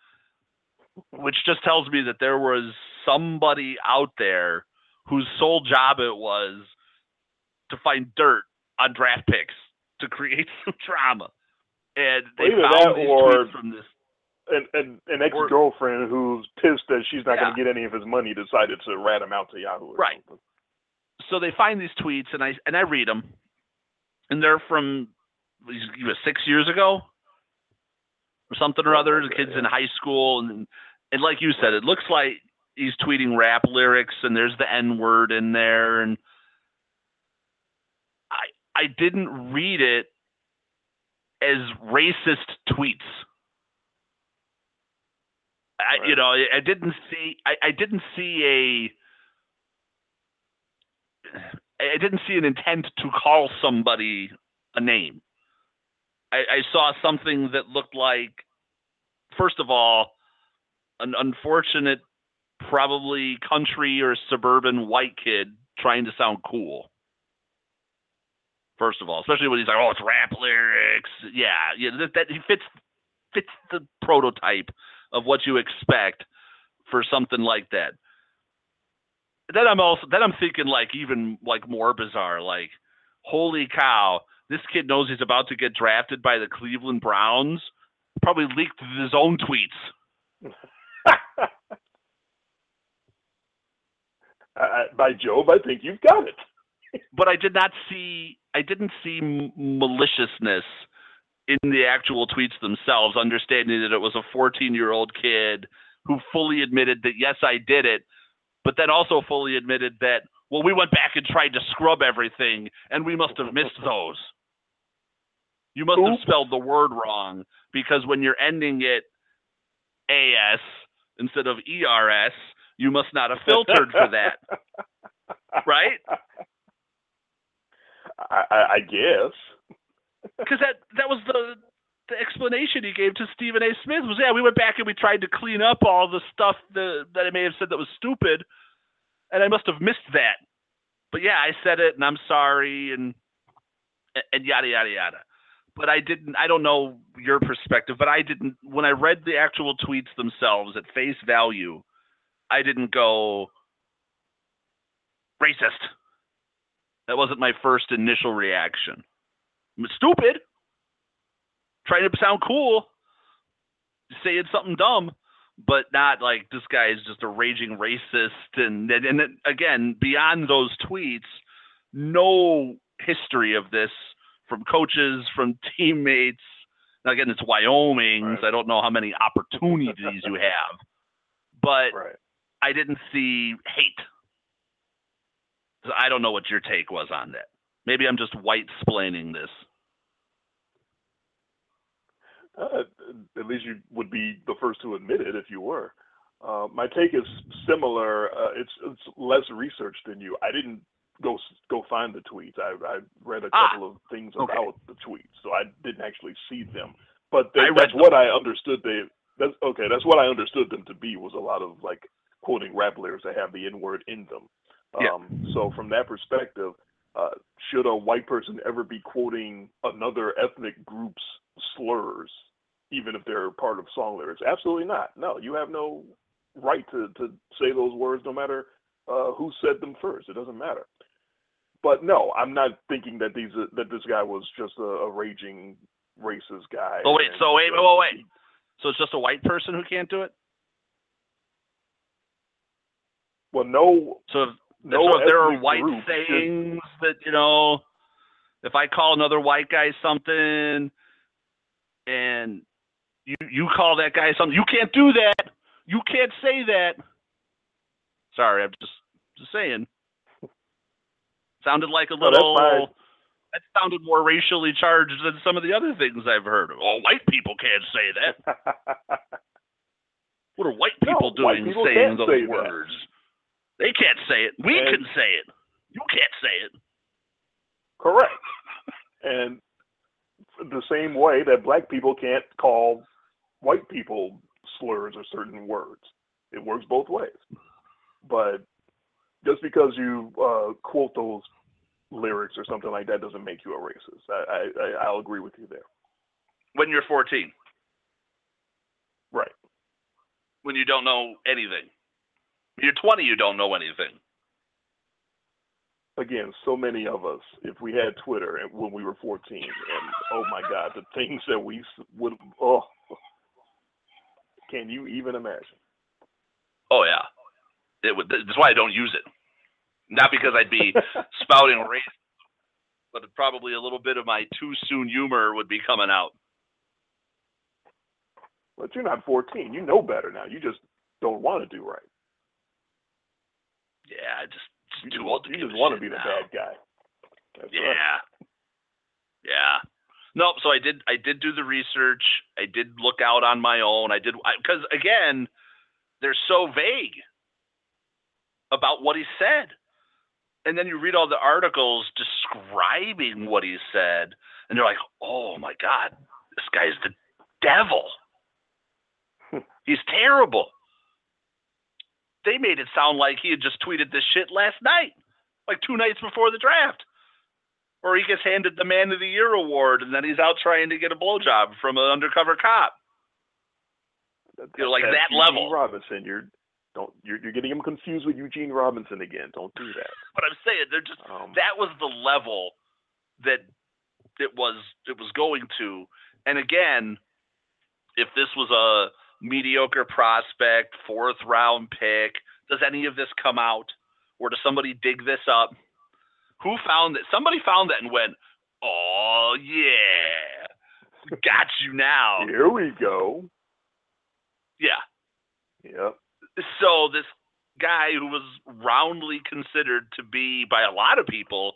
which just tells me that there was somebody out there whose sole job it was to find dirt on draft picks to create some drama. And they Either found that these or- tweets from this. And, and an ex girlfriend who's pissed that she's not going to get any of his money decided to rat him out to Yahoo. Right. something. So they find these tweets, and I and I read them, and they're from what, six years ago, or something or other. The kids in yeah. high school, and and like you said, it looks like he's tweeting rap lyrics, and there's the N word in there, and I I didn't read it as racist tweets. I, you know, I I didn't see, I, I didn't see a, I didn't see an intent to call somebody a name. I, I saw something that looked like, first of all, an unfortunate, probably country or suburban white kid trying to sound cool. First of all, especially when he's like, "Oh, it's rap lyrics." Yeah, yeah, that, that he fits fits the prototype of what you expect for something like that. Then I'm also then I'm thinking like even like more bizarre, like, holy cow, this kid knows he's about to get drafted by the Cleveland Browns. Probably leaked his own tweets. I- by Job, I think you've got it. but I did not see I didn't see maliciousness in the actual tweets themselves, understanding that it was a 14 year old kid who fully admitted that yes I did it, but then also fully admitted that well we went back and tried to scrub everything and we must have missed those. You must have spelled the word wrong because when you're ending it AS instead of ERS, you must not have filtered for that, right? I, I, guess. because that that was the the explanation he gave to Stephen A. Smith was yeah we went back and we tried to clean up all the stuff that that I may have said that was stupid, and I must have missed that. But yeah, I said it and I'm sorry and and yada yada yada. But I didn't. I don't know your perspective, but I didn't. When I read the actual tweets themselves at face value, I didn't go racist. That wasn't my first initial reaction. I'm stupid, trying to sound cool, saying something dumb, but not like this guy is just a raging racist. And and, and then, again, beyond those tweets, no history of this from coaches, from teammates. Now, again, it's Wyoming, Right. so I don't know how many opportunities you have, but Right. I didn't see hate. I don't know what your take was on that. Maybe I'm just white splaining this. Uh, at least you would be the first to admit it if you were. Uh, my take is similar. Uh, it's it's less research than you. I didn't go go find the tweets. I, I read a Ah, couple of things okay. about the tweets, so I didn't actually see them. But they, that's them. what I understood. They that's okay. That's what I understood them to be was a lot of like quoting rap lyrics that have the N word in them. Yeah. Um, so from that perspective, uh, should a white person ever be quoting another ethnic group's slurs, even if they're part of song lyrics? Absolutely not. No, you have no right to, to say those words, no matter uh, who said them first. It doesn't matter. But no, I'm not thinking that these that this guy was just a, a raging racist guy. Oh, wait, and, so wait, uh, wait, wait. So it's just a white person who can't do it? Well, no, So no. so there are white group should- sayings that, you know, if I call another white guy something and you you call that guy something, you can't do that. You can't say that. Sorry, I'm just just saying. Sounded like a little that sounded more racially charged than some of the other things I've heard. Oh, white people can't say that. What are white No, people white doing people saying those say that. They can't say it. We And- can say it. You can't say it. Correct. and the same way that black people can't call white people slurs or certain words. It works both ways. But just because you uh, quote those lyrics or something like that doesn't make you a racist. I, I I'll agree with you there. When you're 14, Right. when you don't know anything. You're 20, you don't know anything. Again, so many of us, if we had Twitter and when we were 14, and oh my God, the things that we would oh, can you even imagine? Oh yeah, it would. That's why I don't use it. Not because I'd be spouting race, but probably a little bit of my too soon humor would be coming out. But you're not 14. You know better now. You just don't want to do right. Yeah, I just, just old to you just want to be the now. bad guy. That's right. Yeah. Yeah. Nope. So I did. I did do the research. I did look out on my own. I did because again, they're so vague about what he said, and then you read all the articles describing what he said, and you're like, "Oh my God, this guy's the devil. He's terrible." They made it sound like he had just tweeted this shit last night, like two nights before the draft or he gets handed the Man of the Year award, and then he's out trying to get a blowjob from an undercover cop. That- You're like that's that Eugene level. Robinson. You're don't you're, you're getting him confused with Eugene Robinson again. Don't do that. But I'm saying they're just Um, that was the level that it was it was going to. And again, if this was a mediocre prospect, fourth round pick, does any of this come out, or does somebody dig this up? Who found that? Somebody found that and went, "Oh yeah, got you now." here we go. Yeah. Yep. so this guy who was roundly considered to be by a lot of people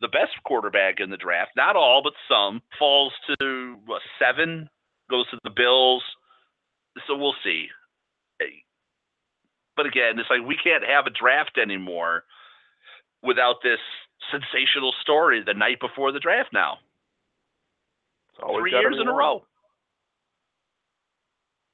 the best quarterback in the draft, not all but some, falls to what, seven, goes to the Bills. So we'll see. But again, it's like we can't have a draft anymore without this sensational story the night before the draft now. Three years in a row.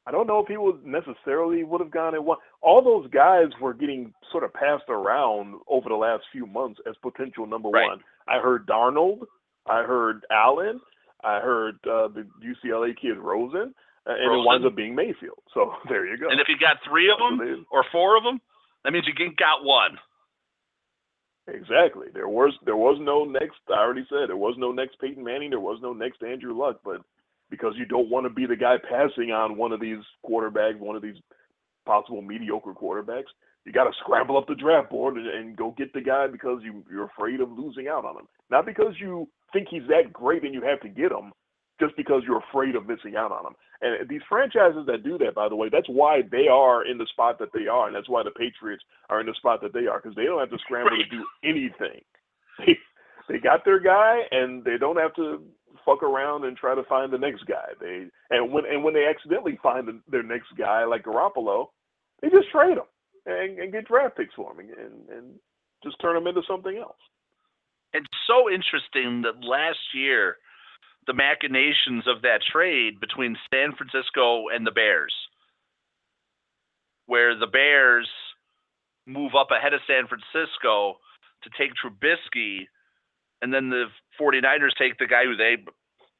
I don't know if he would necessarily would have gone in one. All those guys were getting sort of passed around over the last few months as potential number Right. one. I heard Darnold. I heard Allen. I heard uh, the UCLA kid Rosen, uh, and it winds up being Mayfield. So there you go. And if you got three of them or four of them, that means you got one. Exactly. There was there was no next. I already said there was no next Peyton Manning. There was no next Andrew Luck. But because you don't want to be the guy passing on one of these quarterbacks, one of these possible mediocre quarterbacks, you got to scramble up the draft board and, and go get the guy because you you're afraid of losing out on him. Not because you think he's that great and you have to get him, just because you're afraid of missing out on them. And these franchises that do that, by the way, that's why they are in the spot that they are, and that's why the Patriots are in the spot that they are because they don't have to scramble Right. to do anything. They, they got their guy, and they don't have to fuck around and try to find the next guy. They and when and when they accidentally find the, their next guy like Garoppolo, they just trade him and, and get draft picks for him and, and and just turn him into something else. It's so interesting that last year, the machinations of that trade between San Francisco and the Bears, where the Bears move up ahead of San Francisco to take Trubisky, and then the 49ers take the guy who they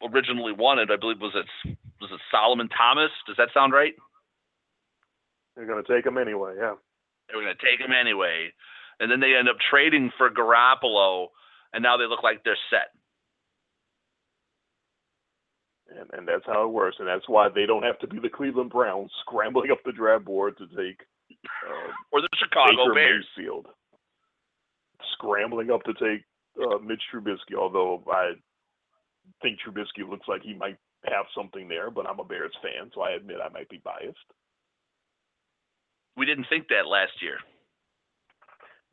originally wanted. I believe was it was it Solomon Thomas? Does that sound right? They're going to take him anyway. Yeah. They were going to take him anyway, and then they end up trading for Garoppolo, and now they look like they're set. And and that's how it works, and that's why they don't have to be the Cleveland Browns scrambling up the draft board to take uh, Or the Chicago Baker Bears. Mayfield, scrambling up to take uh, Mitch Trubisky. Although I think Trubisky looks like he might have something there, but I'm a Bears fan, so I admit I might be biased. We didn't think that last year.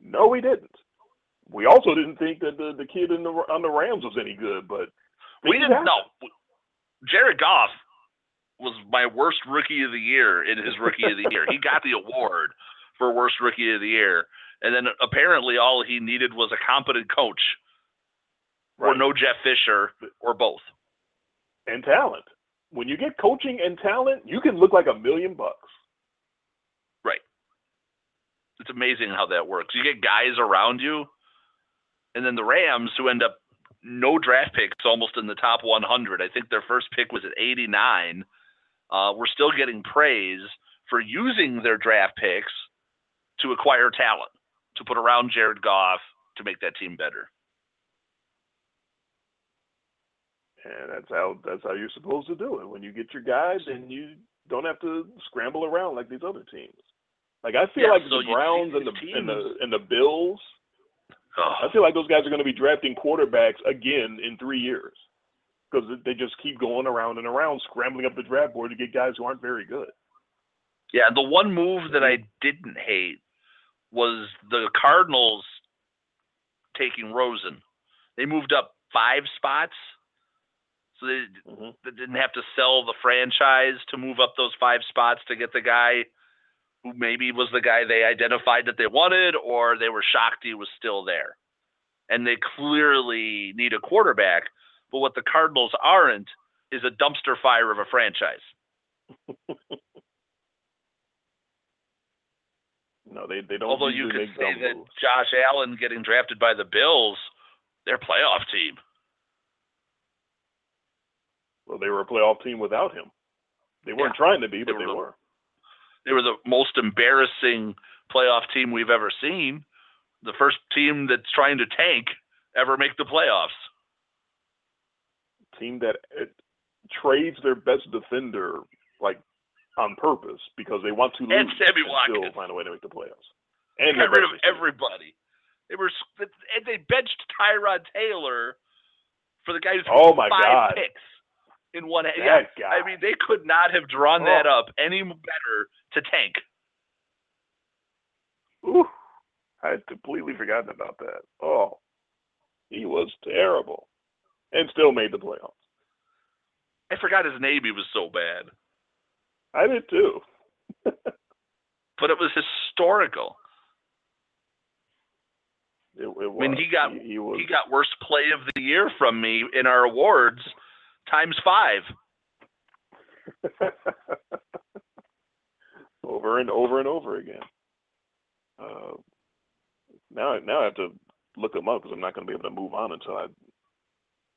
No, we didn't. We also didn't think that the, the kid in the on the Rams was any good, but We didn't know. Jared Goff was my worst rookie of the year in his rookie of the year. He got the award for worst rookie of the year. And then apparently all he needed was a competent coach or no Jeff Fisher or both. and talent. When you get coaching and talent, you can look like a million bucks. Right. It's amazing how that works. You get guys around you, and then the Rams, who end up no draft picks, almost in the top 100. I think their first pick was at 89. Uh, we're still getting praise for using their draft picks to acquire talent, to put around Jared Goff to make that team better. And that's how that's how you're supposed to do it. When you get your guys, and you don't have to scramble around like these other teams. Like I feel Yeah, like so the Browns and the these and the and the Bills. I Oh, feel like those guys are going to be drafting quarterbacks again in three years because they just keep going around and around, scrambling up the draft board to get guys who aren't very good. yeah, the one move that I didn't hate was the Cardinals taking Rosen. They moved up five spots, so they, hmm they didn't have to sell the franchise to move up those five spots to get the guy who maybe was the guy they identified that they wanted, or they were shocked he was still there. And they clearly need a quarterback, but what the Cardinals aren't is a dumpster fire of a franchise. No, they they don't. Although you could say that moves. Josh Allen getting drafted by the Bills, their playoff team. Well, they were a playoff team without him. They weren't Yeah. trying to be, but were they the- were. They were the most embarrassing playoff team we've ever seen. The first team that's trying to tank ever make the playoffs. Team that uh, trades their best defender like on purpose because they want to lose And Sammy still find a way to make the playoffs. And got rid of everybody. They were and they benched Tyrod Taylor for the guy who threw Oh, my five God. picks in one. That yeah, guy. I mean they could not have drawn that Oh. up any better to tank. Ooh, I had completely forgotten about that. Oh, he was terrible, and still made the playoffs. I forgot his name. He was so bad, I did too. but it was historical. It, it was. I mean, he got- he, was He got worst play of the year from me in our awards times five. over and over and over again. Uh, now, now I have to look him up because I'm not going to be able to move on until I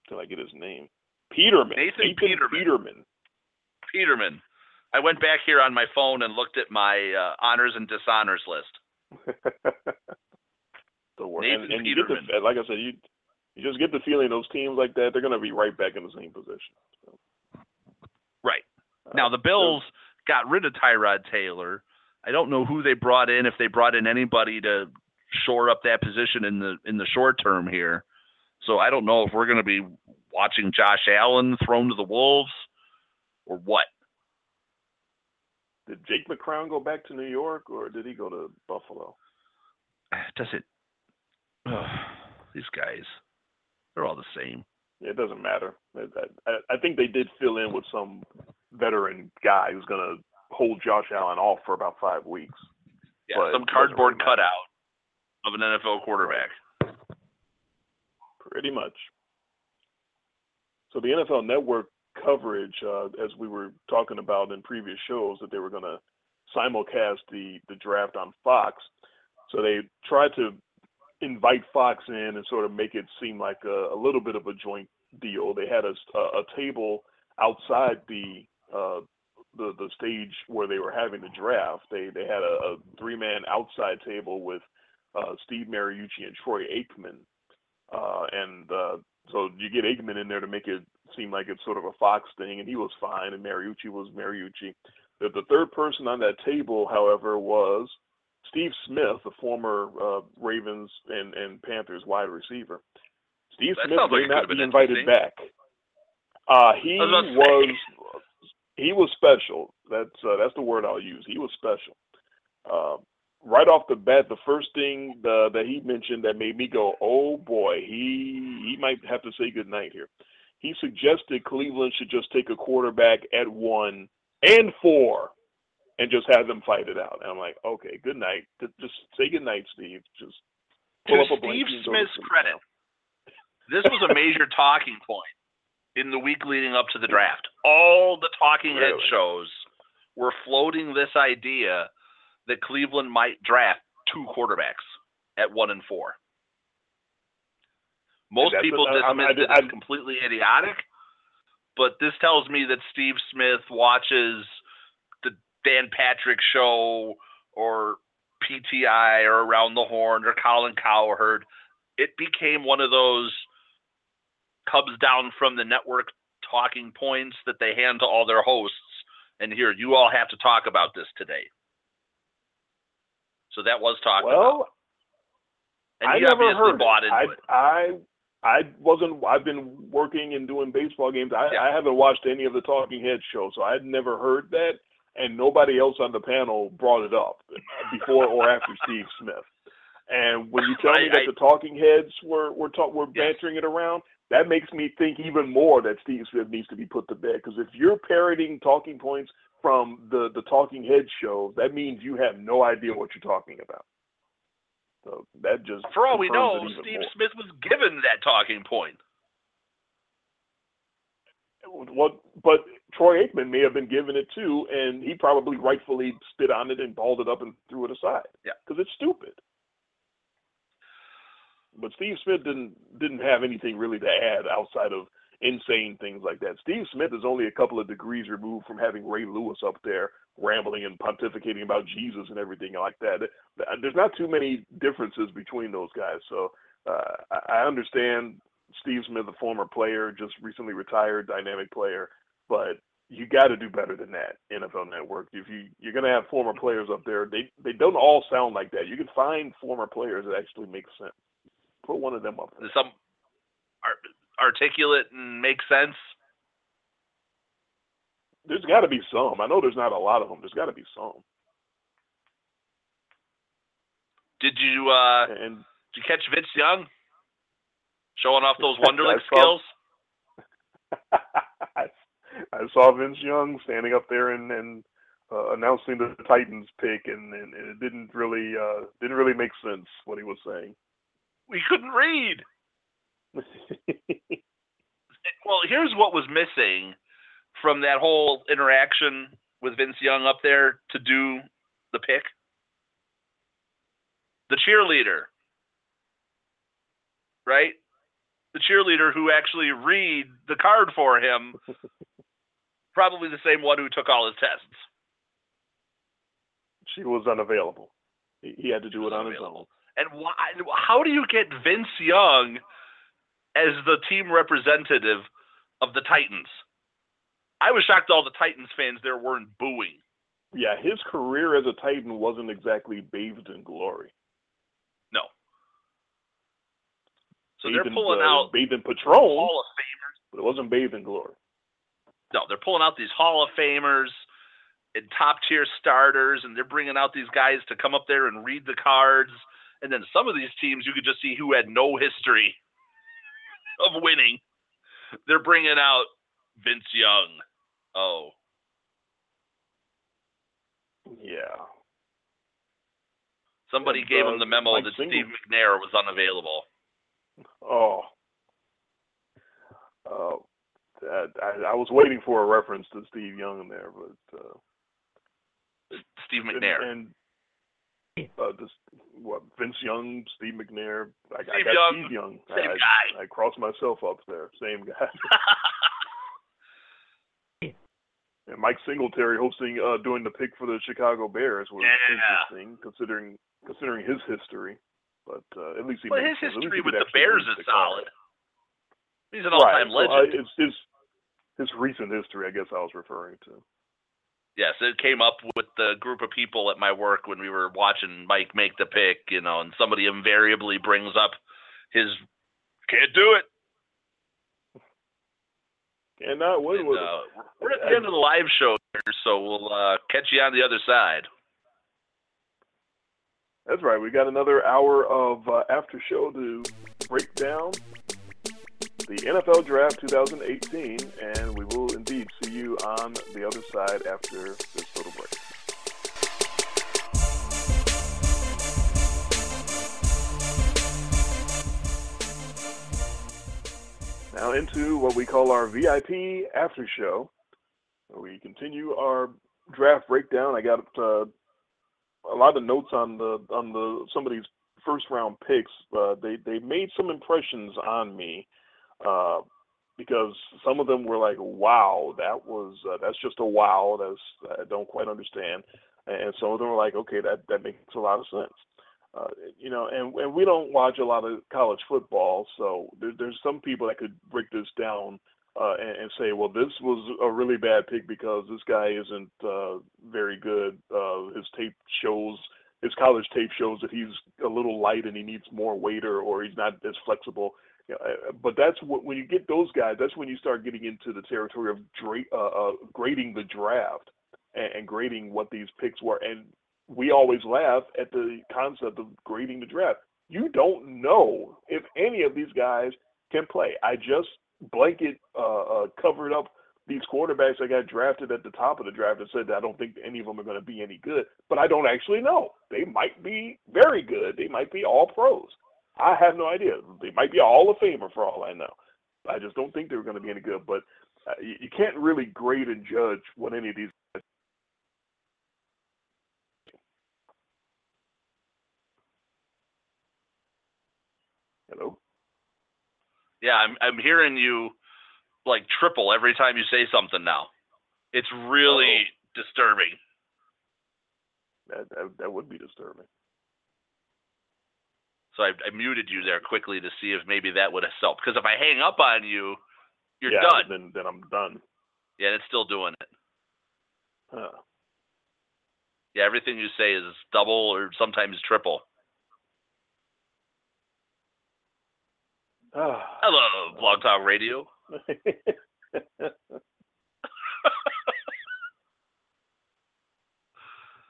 until I get his name. Peterman. Nathan Peterman. Peterman. Peterman. I went back here on my phone and looked at my uh, honors and dishonors list. the word. Nathan And, and you get Peterman. the, like I said, you you just get the feeling those teams like that they're going to be right back in the same position. So, Right. uh, Now the Bills got rid of Tyrod Taylor. I don't know who they brought in, if they brought in anybody to shore up that position in the in the short term here. So I don't know if we're going to be watching Josh Allen thrown to the wolves or what. Did Jake McCown go back to New York or did he go to Buffalo? Does it? Ugh, these guys, they're all the same. It doesn't matter. I, I, I think they did fill in with some veteran guy who's going to hold Josh Allen off for about five weeks. Yeah, But some cardboard really cutout of an NFL quarterback. Pretty much. So the NFL Network coverage, uh, as we were talking about in previous shows, that they were going to simulcast the the draft on Fox. So they tried to invite Fox in and sort of make it seem like a, a little bit of a joint deal. They had a, a table outside the uh, the the stage where they were having the draft. They they had a, a three man outside table with uh, Steve Mariucci and Troy Aikman. Uh, and uh, so you get Aikman in there to make it seem like it's sort of a Fox thing, and he was fine, and Mariucci was Mariucci. The, the third person on that table, however, was Steve Smith, the former uh, Ravens and, and Panthers wide receiver. Steve That Smith sounds like may not be invited back. Uh, he was about to was say. He was special. That's uh, that's the word I'll use. He was special. Uh, right off the bat, the first thing uh, that he mentioned that made me go, "Oh boy, he he might have to say goodnight here." He suggested Cleveland should just take a quarterback at one and four, and just have them fight it out. And I'm like, "Okay, good night. Just say good night, Steve. Just pull To up a blanket Steve and go to Smith's credit, this was a major talking point in the week leading up to the draft. All the talking head shows were floating this idea that Cleveland might draft two quarterbacks at one and four. Most people dismissed it as completely idiotic, but this tells me that Steve Smith watches the Dan Patrick show or PTI or Around the Horn or Colin Cowherd. It became one of those Cubs down from the network talking points that they hand to all their hosts. And here, you all have to talk about this today. So that was talked about. Well, And I never heard bought into I, it. I I wasn't. I've been working and doing baseball games. I, Yeah. I haven't watched any of the Talking Heads shows, so I'd never heard that, and nobody else on the panel brought it up before or after Steve Smith. And when you tell me that I- the Talking Heads were were talk, were Yes. bantering it around, that makes me think even more that Steve Smith needs to be put to bed. Because if you're parroting talking points from the the Talking Head show, that means you have no idea what you're talking about. So that just For all we know, Steve more. Smith was given that talking point. What, but Troy Aikman may have been given it too, and he probably rightfully spit on it and balled it up and threw it aside. Yeah. because it's stupid. But Steve Smith didn't didn't have anything really to add outside of insane things like that. Steve Smith is only a couple of degrees removed from having Ray Lewis up there rambling and pontificating about Jesus and everything like that. There's not too many differences between those guys. So uh, I I understand Steve Smith, a former player, just recently retired, dynamic player, but you got to do better than that. NFL Network. If you you're going to have former players up there, they they don't all sound like that. You can find former players that actually make sense. Put one of them up there. Some ar- articulate and make sense. There's got to be some. I know there's not a lot of them. There's got to be some. Did you uh, And did you catch Vince Young showing off those Wonderlic saw- skills? I, saw Vince Young standing up there and, and uh, announcing the Titans pick, and, and, and it didn't really uh, didn't really make sense what he was saying. We couldn't read. Well, here's what was missing from that whole interaction with Vince Young up there to do the pick. The cheerleader, right? The cheerleader who actually read the card for him, probably the same one who took all his tests. she was unavailable. He, he had to do it on his own. And why? How do you get Vince Young as the team representative of the Titans? I was shocked all the Titans fans there weren't booing. Yeah, his career as a Titan wasn't exactly bathed in glory. No. So bathed they're in, pulling uh, out bathed in Patron, Hall of Famers. but it wasn't bathed in glory. No, they're pulling out these Hall of Famers and top tier starters, and they're bringing out these guys to come up there and read the cards. And then some of these teams, you could just see who had no history of winning. They're bringing out Vince Young. Oh, Yeah. somebody And, gave uh, him the memo Mike that Singleton- Steve McNair was unavailable. Oh. Uh, I, I, I was waiting for a reference to Steve Young in there, but uh, Steve and, McNair. and uh, this what Vince Young, Steve McNair, I, I Steve got Young, Steve Young. same I, guy. I crossed myself up there, same guy. and Mike Singletary hosting, uh, doing the pick for the Chicago Bears was Yeah. interesting, considering considering his history. But uh, at least he well, his sense. History with the Bears is the solid. He's an all-time right. So, uh, legend. it's his his recent history, I guess I was referring to. Yes, it came up with the group of people at my work when we were watching Mike make the pick, you know, and somebody invariably brings up his can't do it. What, And, what, uh, we're at the end of the live show here, so we'll uh, catch you on the other side. that's right. We got another hour of uh, after show to break down the NFL Draft 2018, and you on the other side after this little break. Now into what we call our VIP after show. We continue our draft breakdown. I got uh, a lot of notes on the on the some of these first round picks. Uh, they they made some impressions on me uh, because some of them were like, "Wow, that was uh, that's just a wow." That's I don't quite understand, and some of them were like, "Okay, that that makes a lot of sense." Uh, you know, and, and we don't watch a lot of college football, so there, there's some people that could break this down uh, and, and, say, well, this was a really bad pick because this guy isn't uh, very good. Uh, his tape shows, his college tape shows that he's a little light and he needs more weight or, or he's not as flexible. You know, but that's what, when you get those guys, that's when you start getting into the territory of dra- uh, uh, grading the draft and, and grading what these picks were. And we always laugh at the concept of grading the draft. You don't know if any of these guys can play. I just blanket uh, uh, covered up these quarterbacks that got drafted at the top of the draft and said that I don't think any of them are going to be any good. But I don't actually know. They might be very good. They might be all pros. I have no idea. They might be a Hall of Famer for all I know. I just don't think they're going to be any good. But uh, you, you can't really grade and judge what any of these Hello. Yeah, I'm I'm hearing you like triple every time you say something now. It's really oh. disturbing. That, that, that would be disturbing. So I, I, muted you there quickly to see if maybe that would have helped. Because if I hang up on you, you're yeah, done. Then then I'm done. Yeah, it's still doing it. Huh. Yeah, everything you say is double or sometimes triple. Oh. Hello, Blog Talk Radio.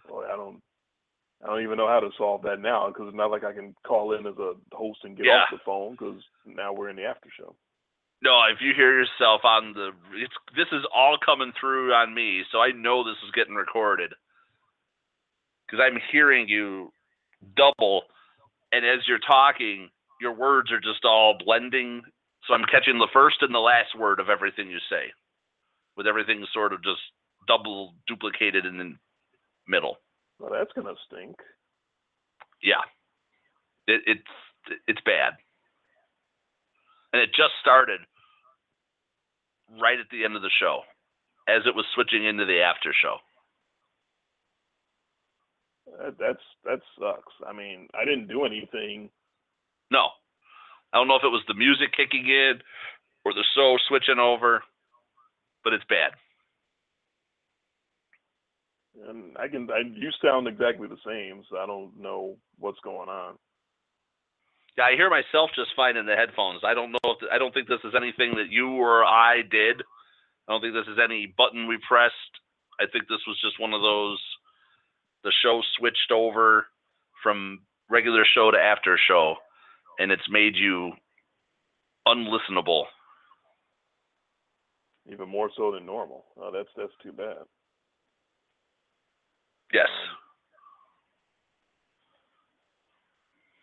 Boy, I don't, I don't even know how to solve that now because it's not like I can call in as a host and get Yeah. off the phone because now we're in the after show. No, if you hear yourself on the, it's this is all coming through on me, so I know this is getting recorded because I'm hearing you double, and as you're talking, your words are just all blending. So I'm catching the first and the last word of everything you say, with everything sort of just double duplicated in the middle. Well, that's gonna stink. Yeah, it, it's it's bad, and it just started right at the end of the show, as it was switching into the after show. That, that's that sucks. I mean, I didn't do anything. No, I don't know if it was the music kicking in or the show switching over, but it's bad. And I can, I, you sound exactly the same, so I don't know what's going on. Yeah, I hear myself just fine in the headphones. I don't know if I don't think this is anything that you or I did. I don't think this is any button we pressed. I think this was just one of those. The show switched over from regular show to after show, and it's made you unlistenable. Even more so than normal. Oh, that's that's too bad. Yes.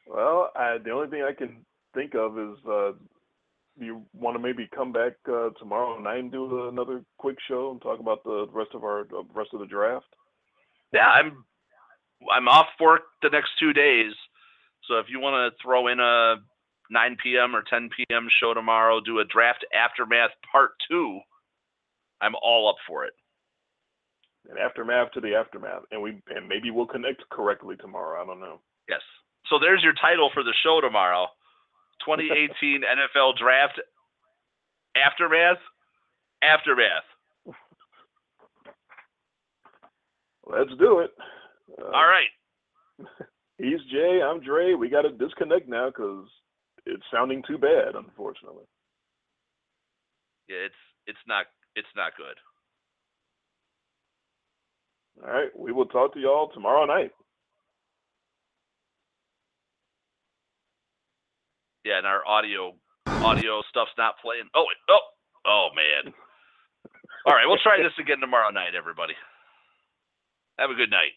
Well, I, the only thing I can think of is uh, you want to maybe come back uh, tomorrow night and do another quick show and talk about the rest of our uh, rest of the draft. Yeah, I'm I'm off work the next two days, so if you want to throw in a 9 p.m. or 10 p.m. show tomorrow, do a draft aftermath part two, I'm all up for it. And aftermath to the aftermath, and we and maybe we'll connect correctly tomorrow. I don't know. Yes. So there's your title for the show tomorrow 2018 NFL Draft Aftermath. Aftermath. Let's do it. Uh, All right. He's Jay. I'm Dre. We got to disconnect now because it's sounding too bad, unfortunately. Yeah, it's it's not it's not good. All right. We will talk to y'all tomorrow night. Yeah, and our audio audio stuff's not playing. Oh, wait. oh, oh man. All right, we'll try this again tomorrow night, everybody. Have a good night.